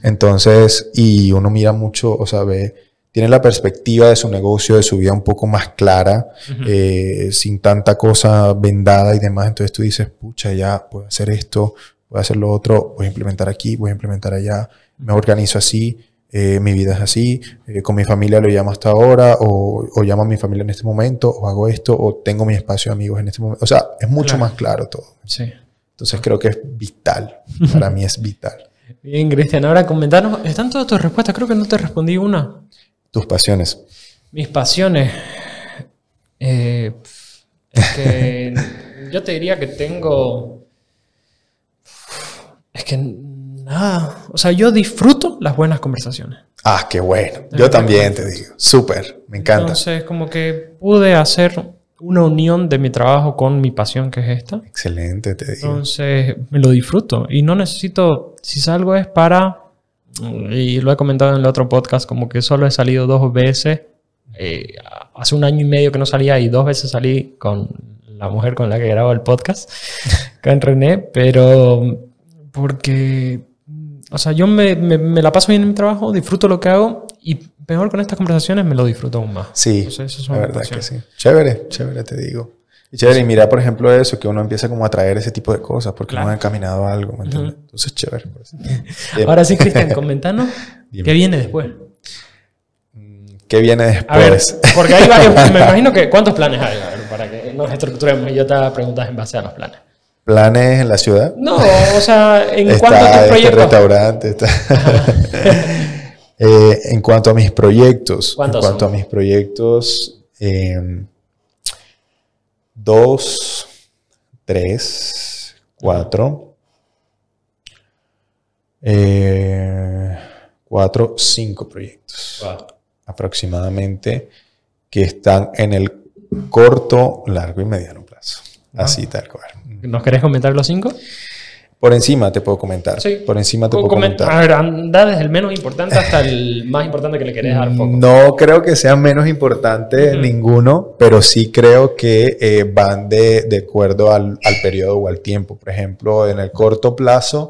Entonces, y uno mira mucho, o sea, ve, tiene la perspectiva de su negocio, de su vida un poco más clara, eh, sin tanta cosa vendada y demás. Entonces tú dices, pucha, ya puedo hacer esto, puedo hacer lo otro, voy a implementar aquí, voy a implementar allá, me organizo así, eh, mi vida es así, eh, con mi familia lo llamo hasta ahora, o, o llamo a mi familia en este momento, o hago esto, o tengo mi espacio de amigos en este momento. O sea, es mucho Claro. más claro todo. Sí. Entonces creo que es vital. Para mí es vital. Bien, Cristian, ahora comentanos, ¿están todas tus respuestas? Creo que no te respondí una. Tus pasiones. Mis pasiones. Eh, es que yo te diría que tengo. Es que nada. O sea, yo disfruto las buenas conversaciones. Ah, qué bueno. Yo también te digo. Súper. Me encanta. Entonces, como que pude hacer una unión de mi trabajo con mi pasión, que es esta. Excelente, te digo. Entonces, me lo disfruto. Y no necesito. Si salgo es para. Y lo he comentado en el otro podcast, como que solo he salido dos veces. Eh, hace un año y medio que no salía y dos veces salí con la mujer con la que grabo el podcast, con René, pero porque, o sea, yo me, me- me la paso bien en mi trabajo, disfruto lo que hago y peor con estas conversaciones me lo disfruto aún más. Sí, Entonces, la verdad que sí. Chévere, chévere, te digo. Y chévere, y mira, por ejemplo, eso, que uno empieza como a traer ese tipo de cosas porque uno ha encaminado a algo, ¿me entiendes? Entonces, chévere. Ahora sí, Cristian, comentanos, ¿qué viene después? Mm, ¿Qué viene después? porque ahí va, me imagino que, ¿cuántos planes hay? para que nos estructuremos y yo te preguntas en base a los planes. ¿Planes en la ciudad? No, o sea, en cuanto a tus este proyectos. restaurante, está. eh, en cuanto a mis proyectos. En cuanto a mis proyectos, eh, dos, tres, cuatro, eh, cuatro, cinco proyectos aproximadamente que están en el corto, largo y mediano plazo. Así tal cual. ¿Nos querés comentar los cinco? Por encima te puedo comentar. Sí. Por encima te puedo comentar. A ver, anda desde el menos importante hasta el más importante que le querés dar foco. No creo que sean menos importantes ninguno, pero sí creo que eh, van de, de acuerdo al, al, periodo o al tiempo. Por ejemplo, en el corto plazo,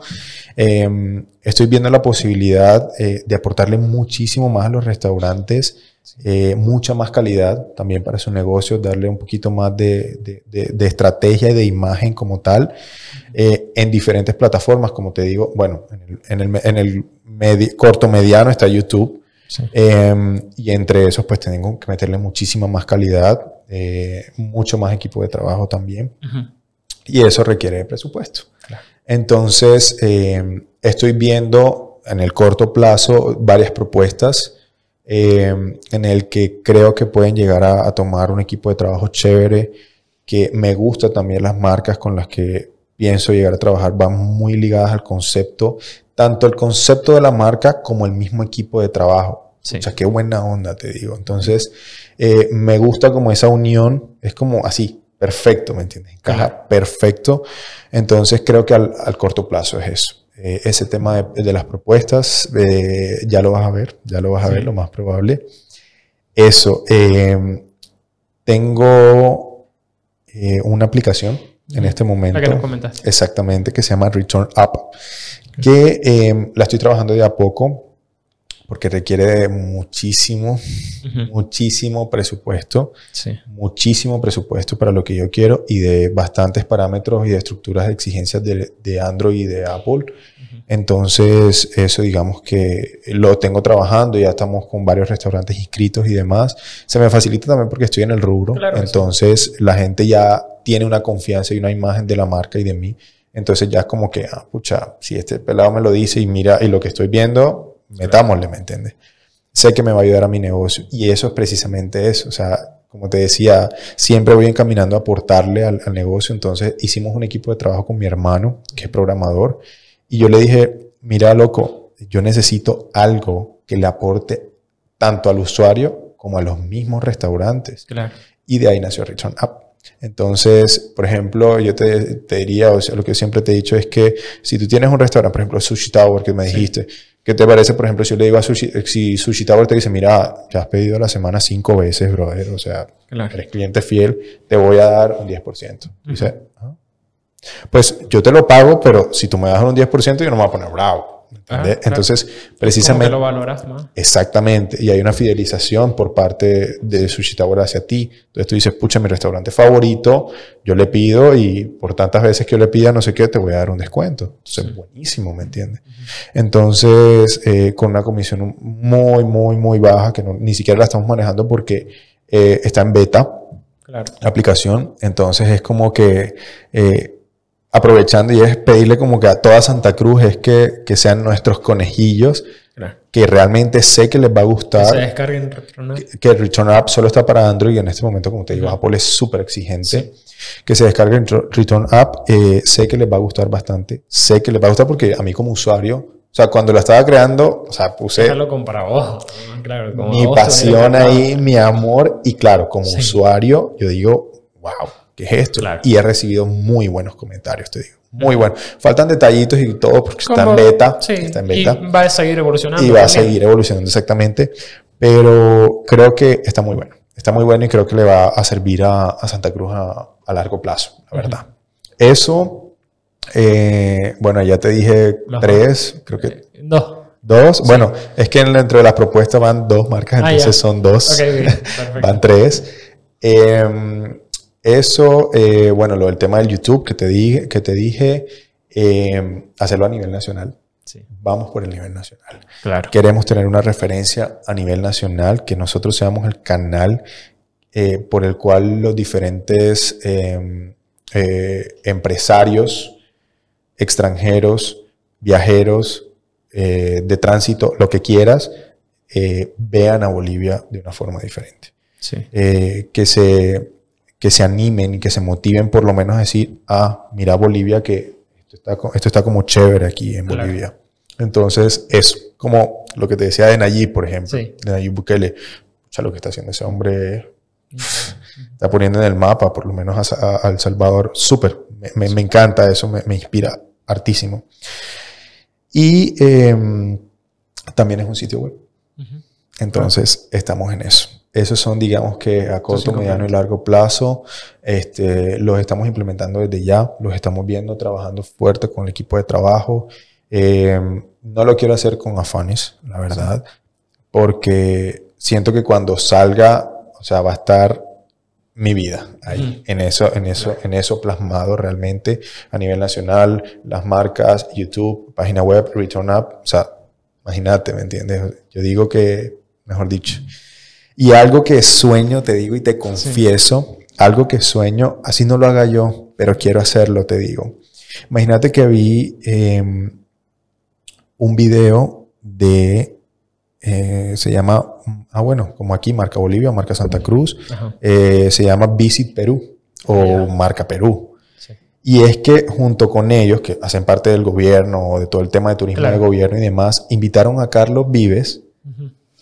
em, estoy viendo la posibilidad eh, de aportarle muchísimo más a los restaurantes eh, mucha más calidad también para su negocio, darle un poquito más de, de, estrategia y de imagen como tal eh, en diferentes plataformas, como te digo, bueno, en el, en el, en el corto mediano está YouTube em, y entre esos pues tengo que meterle muchísima más calidad, eh, mucho más equipo de trabajo también y eso requiere presupuesto. Entonces, em, estoy viendo en el corto plazo varias propuestas Em, en el que creo que pueden llegar a, tomar un equipo de trabajo chévere, que me gusta también las marcas con las que pienso llegar a trabajar, van muy ligadas al concepto, tanto el concepto de la marca como el mismo equipo de trabajo. O sea, qué buena onda, te digo. Entonces, eh, me gusta como esa unión, es como así, perfecto, ¿me entiendes? Encaja perfecto. Entonces, creo que al, al corto plazo es eso. Eh, ese tema de, las propuestas, eh, ya lo vas a ver, ya lo vas a ver, lo más probable. Eso, eh, tengo una aplicación en este momento. La que nos comentaste. Exactamente, que se llama Return Up, que la estoy trabajando de a poco porque requiere muchísimo, muchísimo presupuesto, muchísimo presupuesto para lo que yo quiero y de bastantes parámetros y de estructuras de exigencias de, Android y de Apple. Entonces, eso digamos que lo tengo trabajando, ya estamos con varios restaurantes inscritos y demás. Se me facilita también porque estoy en el rubro, entonces la gente ya tiene una confianza y una imagen de la marca y de mí. Entonces ya es como que, ah, pucha, si este pelado me lo dice y mira, y lo que estoy viendo, metámosle, ¿me entiendes? Sé que me va a ayudar a mi negocio y eso es precisamente eso. O sea, como te decía, siempre voy encaminando a aportarle al, negocio. Entonces hicimos un equipo de trabajo con mi hermano, que es programador, y yo le dije, mira, loco, yo necesito algo que le aporte tanto al usuario como a los mismos restaurantes. Y de ahí nació Return Up. Entonces, por ejemplo, yo te, te, diría, o sea, lo que siempre te he dicho es que si tú tienes un restaurante, por ejemplo, Sushi Tower, que me dijiste, ¿Qué te parece, por ejemplo, si yo le digo a Sushi, si Sushi Tower te dice, mira, ya has pedido la semana cinco veces, brother, o sea, eres cliente fiel, te voy a dar un 10%. Dice, ah". pues yo te lo pago, pero si tú me das un 10%, yo no me voy a poner bravo. Entonces, precisamente... lo valoras más. Exactamente. Y hay una fidelización por parte de Sushi Tower hacia ti. Entonces tú dices, pucha, mi restaurante favorito, yo le pido y por tantas veces que yo le pida no sé qué, te voy a dar un descuento. Entonces, buenísimo, ¿me entiendes? Entonces, eh, con una comisión muy, muy, muy baja, que ni siquiera la estamos manejando porque eh, está en beta. La aplicación, entonces es como que eh, aprovechando y es pedirle como que a toda Santa Cruz es que, que sean nuestros conejillos, que realmente sé que les va a gustar. Que se descarguen Return App. Que, Return App solo está para Android y en este momento, como te digo, Apple es súper exigente. Que se descarguen Return App, eh, sé que les va a gustar bastante. Sé que les va a gustar porque a mí como usuario, o sea, cuando lo estaba creando, o sea, puse claro, mi pasión ahí, mi amor, y claro, como usuario, yo digo, wow, ¿qué es esto? Y he recibido muy buenos comentarios, te digo. Muy bueno. Faltan detallitos y todo porque está en beta. está en beta. Y va a seguir evolucionando. Y va a seguir evolucionando exactamente. Pero creo que está muy bueno. Está muy bueno y creo que le va a servir a, Santa Cruz a, largo plazo, la verdad. Eso, eh, bueno, ya te dije tres, creo que... Eh, dos. Dos. Bueno, es que dentro de las propuestas van dos marcas, ah, entonces son dos. van tres. Eh, Eso, eh, bueno, lo del tema del YouTube que te dije, que te dije eh, hacerlo a nivel nacional. Sí. Vamos por el nivel nacional. Claro. Queremos tener una referencia a nivel nacional, que nosotros seamos el canal eh, por el cual los diferentes eh, eh, empresarios extranjeros, viajeros, de tránsito, lo que quieras, vean a Bolivia de una forma diferente. Sí. Que, se, que se animen y que se motiven por lo menos a decir, ah, mira Bolivia que esto está, esto está como chévere aquí en Claro. Bolivia. Entonces, es como lo que te decía de Nayib, por ejemplo, Sí. de Nayib Bukele. O sea, lo que está haciendo ese hombre está poniendo en el mapa, por lo menos a, a- a El Salvador. Súper, me, me- me encanta eso, me, me inspira hartísimo. Y em, también es un sitio web. Entonces, estamos en eso. Esos son, digamos que a corto, mediano y largo plazo. Este, los estamos implementando desde ya, los estamos viendo, trabajando fuerte con el equipo de trabajo. Eh, no lo quiero hacer con afanes, la verdad, porque siento que cuando salga, o sea, va a estar mi vida ahí, Ujú. en eso, en eso, en eso plasmado realmente a nivel nacional, las marcas, YouTube, página web, Return Up, o sea, imagínate, ¿me entiendes? Yo digo que, mejor dicho, y algo que sueño, te digo y te confieso, algo que sueño, así no lo haga yo, pero quiero hacerlo, te digo. Imagínate que vi eh, un video de, eh, se llama, ah bueno, como aquí, marca Bolivia, marca Santa Cruz, eh, se llama Visit Perú o Ya. Marca Perú. Sí. Y es que junto con ellos, que hacen parte del gobierno o de todo el tema de turismo Claro. del gobierno y demás, invitaron a Carlos Vives.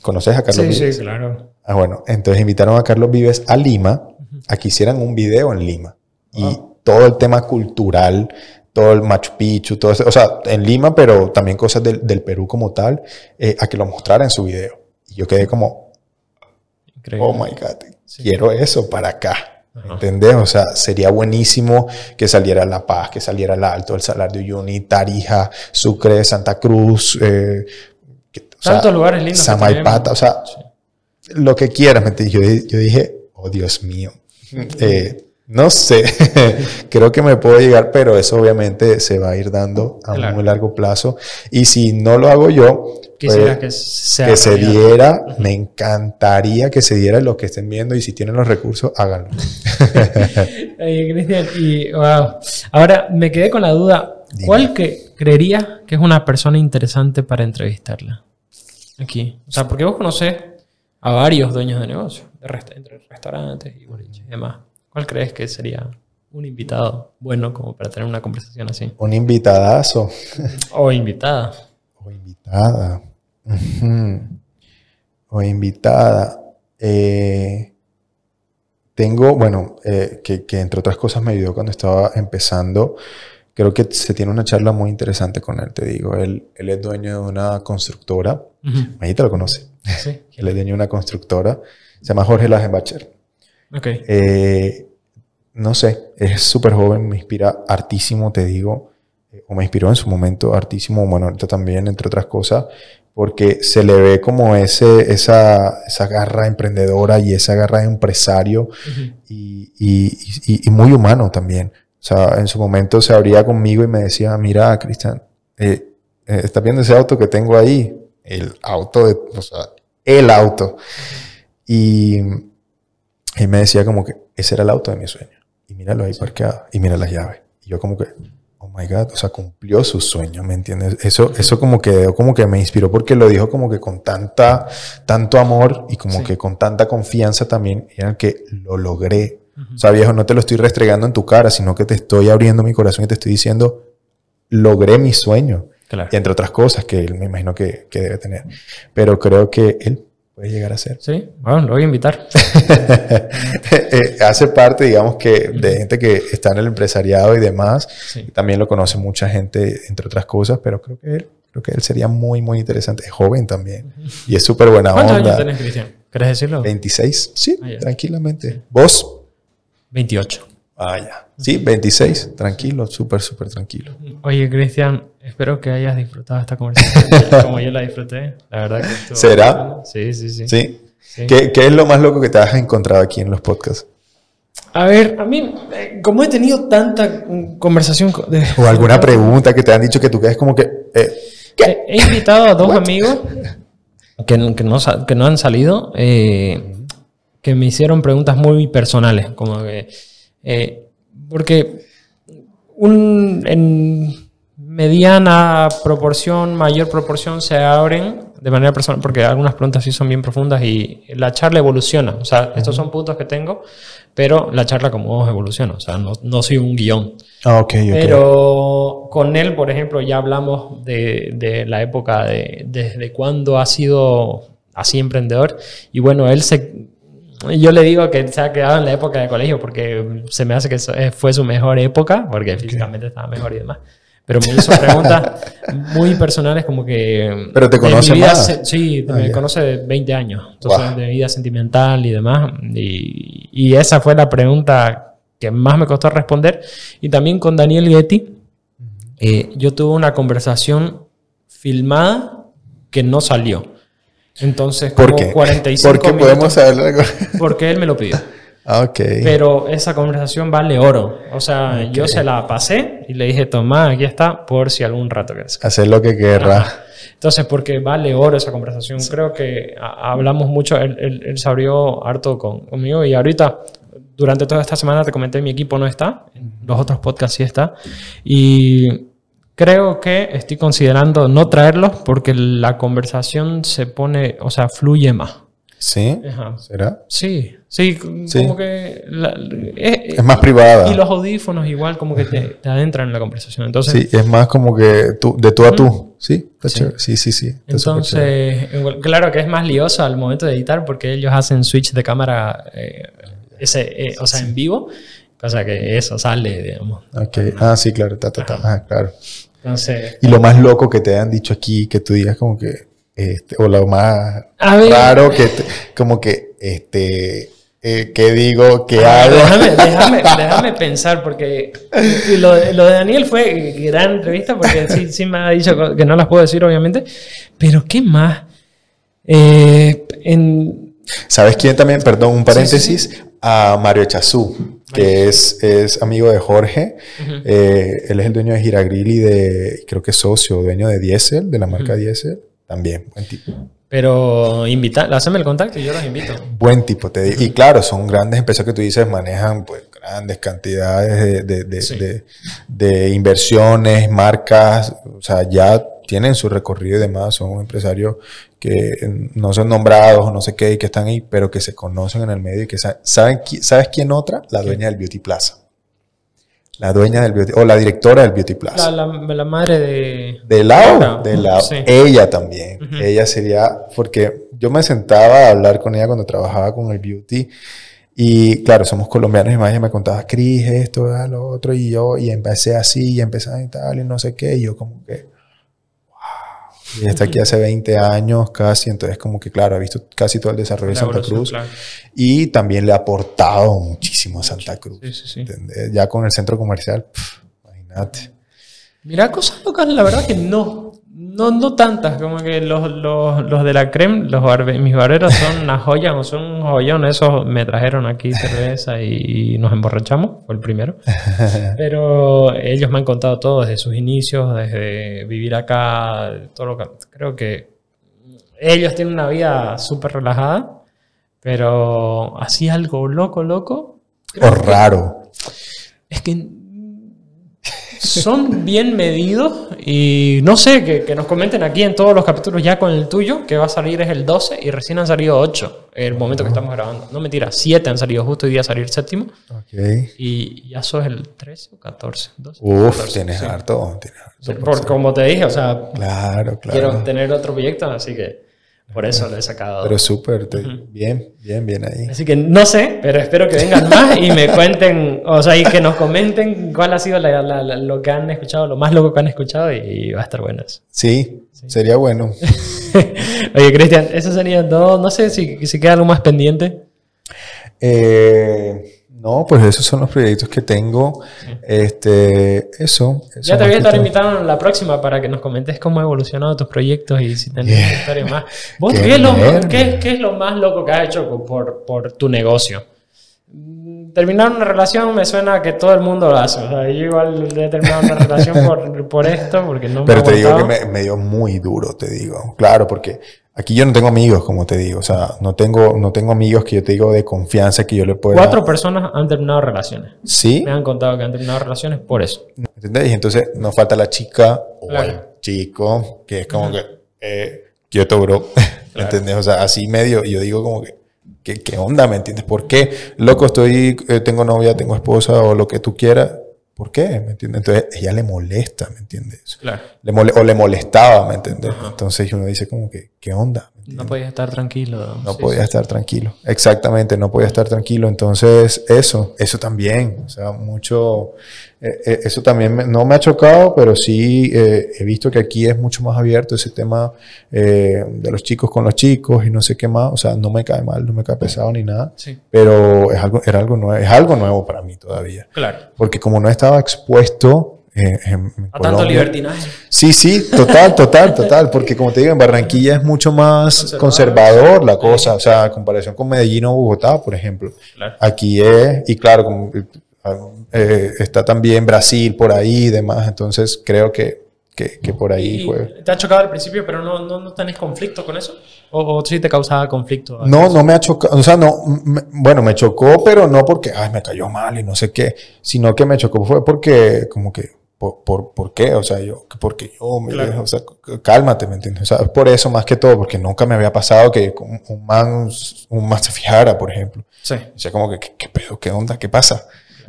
¿Conoces a Carlos Sí, Vives? sí, claro. Ah, bueno, entonces invitaron a Carlos Vives a Lima a que hicieran un video en Lima. Y Wow. todo el tema cultural, todo el Machu Picchu, todo eso, o sea, en Lima, pero también cosas del, del Perú como tal, eh, a que lo mostrara en su video. Y yo quedé como, Increíble. oh my God, Sí. quiero eso para acá. Ajá. ¿Entendés? O sea, sería buenísimo que saliera La Paz, que saliera el Alto, el Salar de Uyuni, Tarija, Sucre, Santa Cruz, eh, que- o sea, Tantos lugares lindos. Samaipata, o sea, Sí. Lo que quieras. Yo, di- yo dije, oh Dios mío, Eh, no sé, creo que me puedo llegar, pero eso obviamente se va a ir dando a Claro. muy largo plazo. Y si no lo hago yo, Quisiera pues, que sea que se diera, me encantaría que se diera los que estén viendo y si tienen los recursos, háganlo. Cristian, y wow. Ahora me quedé con la duda. Dime. ¿Cuál que creería que es una persona interesante para entrevistarla? Aquí. O sea, porque vos conocés a varios dueños de negocios, de resta- entre restaurantes y boliches y demás. ¿Cuál crees que sería un invitado bueno como para tener una conversación así? Un invitadazo O invitada. o invitada. O invitada. Eh, tengo, bueno, eh, que, que entre otras cosas me ayudó cuando estaba empezando. Creo que se tiene una charla muy interesante con él, te digo. Él, él es dueño de una constructora. Ahí te lo conoce. Sí. Él es dueño de una constructora. Se llama Jorge Lagenbacher. Ok. Eh, no sé, es súper joven, me inspira hartísimo, te digo, eh, o me inspiró en su momento hartísimo, bueno, ahorita también, entre otras cosas, porque se le ve como ese, esa, esa garra emprendedora y esa garra de empresario Ujú. y, y- y- y muy humano también. O sea, en su momento se abría conmigo y me decía, mira, Cristian, eh, eh, ¿estás viendo ese auto que tengo ahí? El auto, de, o sea, el auto. Y él me decía como que ese era el auto de mi sueño. Y míralo ahí parqueado. Y mira las llaves. Y yo como que, oh my God, o sea, cumplió su sueño, ¿me entiendes? Eso, eso como que, como que me inspiró porque lo dijo como que con tanta, tanto amor y como Sí. que con tanta confianza también, y era que lo logré. Ujú. O sea, viejo, no te lo estoy restregando en tu cara, sino que te estoy abriendo mi corazón y te estoy diciendo, logré mi sueño. Claro. Y entre otras cosas que él me imagino que, que debe tener. Pero creo que él puede llegar a ser. Sí, bueno, lo voy a invitar. Eh, hace parte, digamos que, de gente que está en el empresariado y demás. Sí. También lo conoce mucha gente, entre otras cosas, pero creo que él, creo que él sería muy, muy interesante. Es joven también. Y es súper buena ¿Cuántos años onda. tenés, Cristian? ¿Querés decirlo? 26, sí, Ah, tranquilamente. ¿Vos? 28. Ah, ya. Sí, 26, tranquilo, súper, súper tranquilo. Oye, Cristian, espero que hayas disfrutado esta conversación como yo la disfruté. La verdad que estuvo ¿Será? Sí, sí, sí. Sí. Sí. ¿Qué, qué es lo más loco que te has encontrado aquí en los podcasts? A ver, a mí, eh, como he tenido tanta conversación de- O alguna pregunta que te han dicho que tú quedes como que... eh, He, he invitado a dos amigos que, no- que no, sa- que no han salido, eh, que me hicieron preguntas muy personales, como que, eh, porque un, en mediana proporción, mayor proporción se abren de manera personal, porque algunas preguntas sí son bien profundas y la charla evoluciona. O sea, estos son puntos que tengo, pero la charla como vos evoluciona. O sea, no, no soy un guion. Ah, ok, ok. Pero con él, por ejemplo, ya hablamos de, de la época de desde cuándo ha sido así emprendedor. Y bueno, él se. Yo le digo que se ha quedado en la época de colegio porque se me hace que eh, fue su mejor época, porque físicamente estaba mejor y demás. Pero me hizo preguntas muy personales, como que. Pero te conoce vida más. se- sí, Ah, me ya. conoce de 20 años. Entonces, Guau. de vida sentimental y demás. Y, y esa fue la pregunta que más me costó responder. Y también con Daniel Getty, eh, yo tuve una conversación filmada que no salió. Entonces, ¿Por como qué? 45 Porque minutos, podemos saber algo. Porque él me lo pidió. Ah, ok. Pero esa conversación vale oro. O sea, yo se la pasé y le dije, toma, aquí está, por si algún rato quieres. Hacer lo que querrá. Entonces, porque vale oro esa conversación. Creo que hablamos mucho, él, él- él se abrió harto con- conmigo y ahorita, durante toda esta semana te comenté, mi equipo no está, los otros podcasts sí está. Y creo que estoy considerando no traerlos porque la conversación se pone, o sea, fluye más. ¿Sí? Ajá. ¿Será? Sí, sí, Sí. como que... la- es- Es más privada. y los audífonos igual como que te, te adentran en la conversación. Entonces, Sí, es más como que tú, de tú a tú. Sí, sí, sí. sí. Entonces, claro que es más lioso al momento de editar porque ellos hacen switch de cámara, eh, ese, eh, o sea, en vivo, cosa que eso sale, digamos. Ok. Ah, sí, claro. Ta, ta, ta. Ah, claro. Entonces, Y lo más loco que te han dicho aquí, que tú digas como que, este, o lo más raro que, te- como que, este, eh, ¿qué digo? ¿Qué a ver, hago? déjame, déjame, déjame pensar porque lo, de- lo de Daniel fue gran entrevista porque sí, sí me ha dicho que no las puedo decir obviamente, pero ¿qué más? Eh, en, ¿Sabes quién también? Perdón, un Sí, paréntesis. A Mario Echazú, que es, es amigo de Jorge. Eh, él es el dueño de Giragril y de, creo que es socio, dueño de Diesel, de la marca Diesel. También, buen tipo. pero invita, haceme el contacto y yo los invito. Buen tipo, te digo. Y claro, son grandes empresas que tú dices, manejan pues grandes cantidades de, de- de- Sí. de- de inversiones, marcas, o sea, ya tienen su recorrido y demás, son empresarios que no son nombrados o no sé qué, y que están ahí, pero que se conocen en el medio y que sa- saben, qui- ¿sabes quién otra? La dueña del Beauty Plaza. La dueña del Beauty, o la directora del Beauty Plaza. La, la, la madre de... De. Sí. Ella también. Ella sería, porque yo me sentaba a hablar con ella cuando trabajaba con el beauty. Y claro, somos colombianos y más ella me contaba, Cris, esto, ah, lo otro, y yo, y empecé así, y empecé y tal, y no sé qué, y yo como que. Y está aquí hace 20 años casi, entonces como que, claro, ha visto casi todo el desarrollo de Santa Cruz. claro. Y también le ha aportado muchísimo a Santa Cruz. Sí, sí, sí. Ya con el centro comercial, imagínate. Mira, cosas locas, la verdad que no. No, no tantas, como que los, los, los de la creme, los barbe- mis barberos son una joya, o son un joyón. Esos me trajeron aquí cerveza y, nos emborrachamos, fue el primero. Pero ellos me han contado todo desde sus inicios, desde vivir acá, todo lo que. Creo que ellos tienen una vida súper relajada, pero así algo loco, loco. O raro. Es que son bien medidos y no sé, que, que nos comenten aquí en todos los capítulos ya con el tuyo, que va a salir es el 12 y recién han salido 8 el momento que estamos grabando. No mentira, 7 han salido justo hoy día a salir el séptimo Ok. y ya sos el 13 o 14. 12, Uf, 14, tienes sí. harto. Tienes harto Por, como te dije, o sea, Claro, claro. quiero tener otro proyecto, así que por eso lo he sacado. Pero súper, te- bien, bien, bien ahí. Así que no sé, pero espero que vengan más y me cuenten, o sea, y que nos comenten cuál ha sido la- la- la- lo que han escuchado, lo más loco que han escuchado y va a estar bueno eso. Sí, sería bueno. Oye, Cristian, eso sería todo. No sé si, si queda algo más pendiente. Eh, no, pues esos son los proyectos que tengo. Este, eso. eso Ya te voy a estar invitando en la próxima para que nos comentes cómo han evolucionado tus proyectos y si tenés Yeah. historias más. ¿Vos Qué qué es, lo, qué es lo más loco que has hecho por, por tu negocio? Terminar una relación me suena a que todo el mundo lo hace. O sea, yo igual he terminado una relación por, por esto, porque no Pero me te digo que me, me dio muy duro, te digo. Claro, porque aquí yo no tengo amigos, como te digo. O sea, no tengo, no tengo amigos que yo te digo de confianza que yo le pueda... Cuatro personas han terminado relaciones. Sí, Me han contado que han terminado relaciones por eso. ¿entendés? Y entonces nos falta la chica o Claro. el chico, que es como que... Eh, Kyoto, bro. ¿Me ¿Entendés? O sea, así medio, y yo digo como que... ¿Qué, qué onda? ¿Me entiendes? ¿Por qué? Loco, estoy, eh, tengo novia, tengo esposa o lo que tú quieras. ¿Por qué? ¿Me entiendes? Entonces, ella le molesta, ¿me entiendes? Claro. Le mole- o le molestaba, ¿me entiendes? Entonces uno dice como que, ¿qué onda? ¿Me No podías estar tranquilo. No Sí, podía sí. estar tranquilo. Exactamente, no podía estar tranquilo. Entonces, eso, eso también, o sea, mucho, eh, eh, eso también me- no me ha chocado, pero sí eh, he visto que aquí es mucho más abierto ese tema eh, de los chicos con los chicos y no sé qué más. O sea, no me cae mal, no me cae pesado ni nada, Sí, pero es algo, era algo nuevo, es algo nuevo para mí todavía. claro. Porque como no estaba expuesto eh, en, en A tanto Colombia- libertinaje. Sí, sí, total, total, total, porque como te digo, en Barranquilla es mucho más conservador la cosa, o sea, en comparación con Medellín o Bogotá, por ejemplo. Claro. Aquí es, y claro, como, eh, está también Brasil por ahí y demás, entonces creo que, que, que por ahí ¿Y fue. ¿Te ha chocado al principio, pero no, no, no tenés conflicto con eso? ¿O, o sí te causaba conflicto? No, no me ha chocado, o sea, no, me- bueno, me chocó, pero no porque, ay, me cayó mal y no sé qué, sino que me chocó fue porque, como que, por, por, ¿por qué? O sea, yo, que porque yo, me Claro. dejo, o sea, cálmate, ¿me entiendes? O sea, por eso más que todo, porque nunca me había pasado que un, un man, un man se fijara, por ejemplo. Sí. O sea, como que, ¿qué, qué pedo? ¿Qué onda? ¿Qué pasa?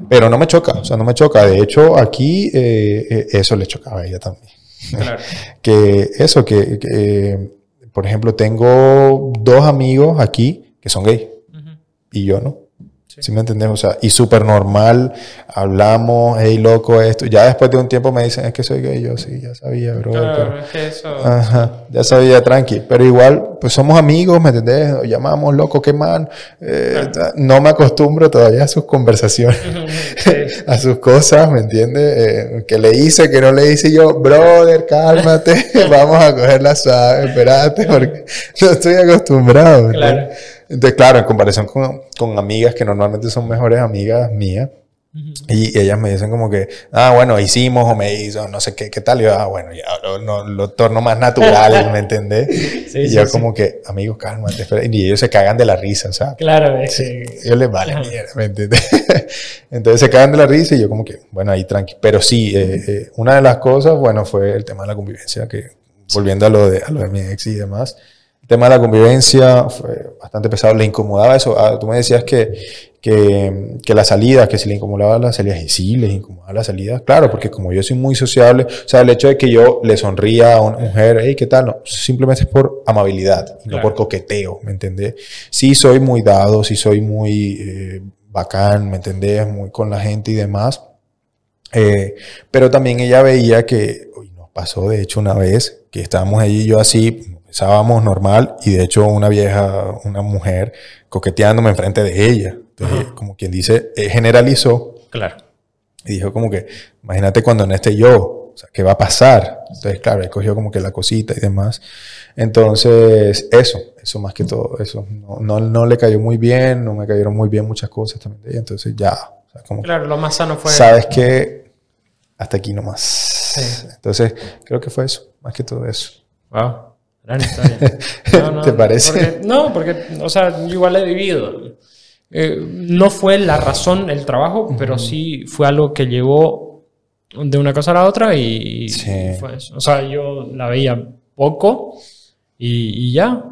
Pero no me choca, o sea, no me choca. De hecho, aquí eh, eh, eso le chocaba a ella también Claro. que eso, que, que, eh, por ejemplo, tengo dos amigos aquí que son gay y yo no. Sí. ¿Sí me entendés? O sea, y súper normal, hablamos, hey, loco, esto. Ya después de un tiempo me dicen, es que soy gay. Yo sí, ya sabía, bro. Claro, es que eso. Ajá, ya sabía, tranqui. Pero igual, pues somos amigos, ¿me entendés? Nos llamamos, loco, qué man. Eh, No me acostumbro todavía a sus conversaciones Sí. a sus cosas, ¿me entiendes? Eh, que le hice, que no le hice yo, brother, cálmate, vamos a cogerla suave, espérate, porque no estoy acostumbrado. ¿me Claro. Entonces, claro, en comparación con, con amigas que normalmente son mejores amigas mías, y ellas me dicen como que, ah, bueno, hicimos o me hizo, no sé qué, qué tal. Y yo, ah, bueno, ya lo, no- lo torno más natural, ¿me entendés? Sí, y sí, yo sí. como que, amigos, cálmate, espera. Y ellos se cagan de la risa, o sea, Claro, es que- ellos les vale Ajá. mierda, ¿me entiendes? Entonces se cagan de la risa y yo como que, bueno, ahí tranqui. Pero sí, eh, eh, una de las cosas, bueno, fue el tema de la convivencia, que volviendo a lo de, a lo de mi ex y demás, el tema de la convivencia fue bastante pesado, le incomodaba eso. Ah, tú me decías que, que, que las salidas, que si le incomodaba las salidas, y sí, les incomodaba las salidas, claro, porque como yo soy muy sociable, o sea, el hecho de que yo le sonría a una mujer, hey, ¿qué tal? No, simplemente es por amabilidad, y no Claro. por coqueteo, ¿me entendés? Sí soy muy dado, sí soy muy eh, bacán, ¿me entendés? Muy con la gente y demás. Eh, pero también ella veía que, uy, nos pasó de hecho una vez que estábamos y yo así, pensábamos normal y de hecho una vieja, una mujer coqueteándome enfrente de ella. Entonces, Ajá. como quien dice, eh, generalizó Claro. y dijo como que, imagínate cuando no esté yo, o sea, ¿qué va a pasar? Entonces, claro, él cogió como que la cosita y demás. Entonces, eso, eso más que todo, eso. No, no, no le cayó muy bien, no me cayeron muy bien muchas cosas también de ella, entonces ya, o sea, como Claro, lo más sano fue. sabes que hasta aquí nomás. Sí. Entonces, creo que fue eso, más que todo eso. Wow, gran historia. ¿Te parece? porque- no, porque, o sea, yo igual he vivido. Eh, no fue la razón el trabajo, pero sí fue algo que llegó de una cosa a la otra y Sí. fue eso. O sea, yo la veía poco y, y ya.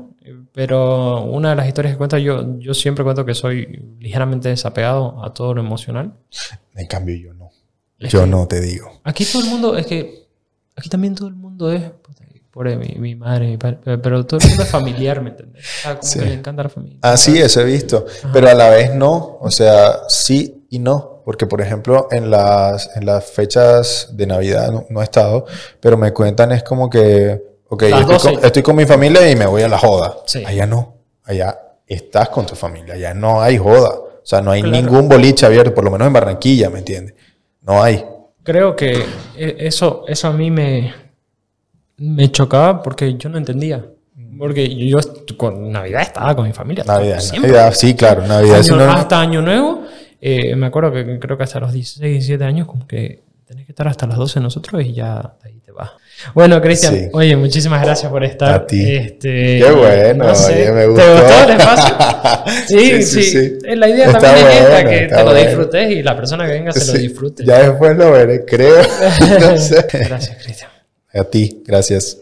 Pero una de las historias que cuento, yo, yo siempre cuento que soy ligeramente desapegado a todo lo emocional. En cambio, yo no. Es Yo no te digo. Aquí todo el mundo, es que aquí también todo el mundo es, pobre mi, mi madre, mi padre, pero- pero todo el mundo es familiar, ¿me entiendes? Sea, como Sí. que le encanta la familia. Así es, he visto, pero a la vez no, o sea, sí y no, porque por ejemplo en las, en las fechas de Navidad no, no he estado, pero me cuentan es como que, ok, estoy 12. con, estoy con mi familia y me voy a la joda. Sí. Allá no, allá estás con tu familia, allá no hay joda, o sea, no hay Claro. ningún boliche abierto, por lo menos en Barranquilla, ¿me entiendes? No hay. Creo que e- eso, eso a mí me, me chocaba porque yo no entendía. Porque yo con Navidad estaba con mi familia. Navidad. Navidad, sí, claro, Navidad. Año- no- hasta Año Nuevo eh, me acuerdo que creo que hasta los 16, 17 años, como que tenés que estar hasta las 12 nosotros y ya ahí te vas. Bueno, Cristian, oye, muchísimas gracias por estar. A ti. Este, Qué bueno, oye, me gustó. ¿Te gustó el espacio? Sí, sí, sí. La idea también es esta, que te lo disfrutes y la persona que venga se lo disfrute. Ya después lo veré, creo. Gracias, Cristian. A ti, gracias.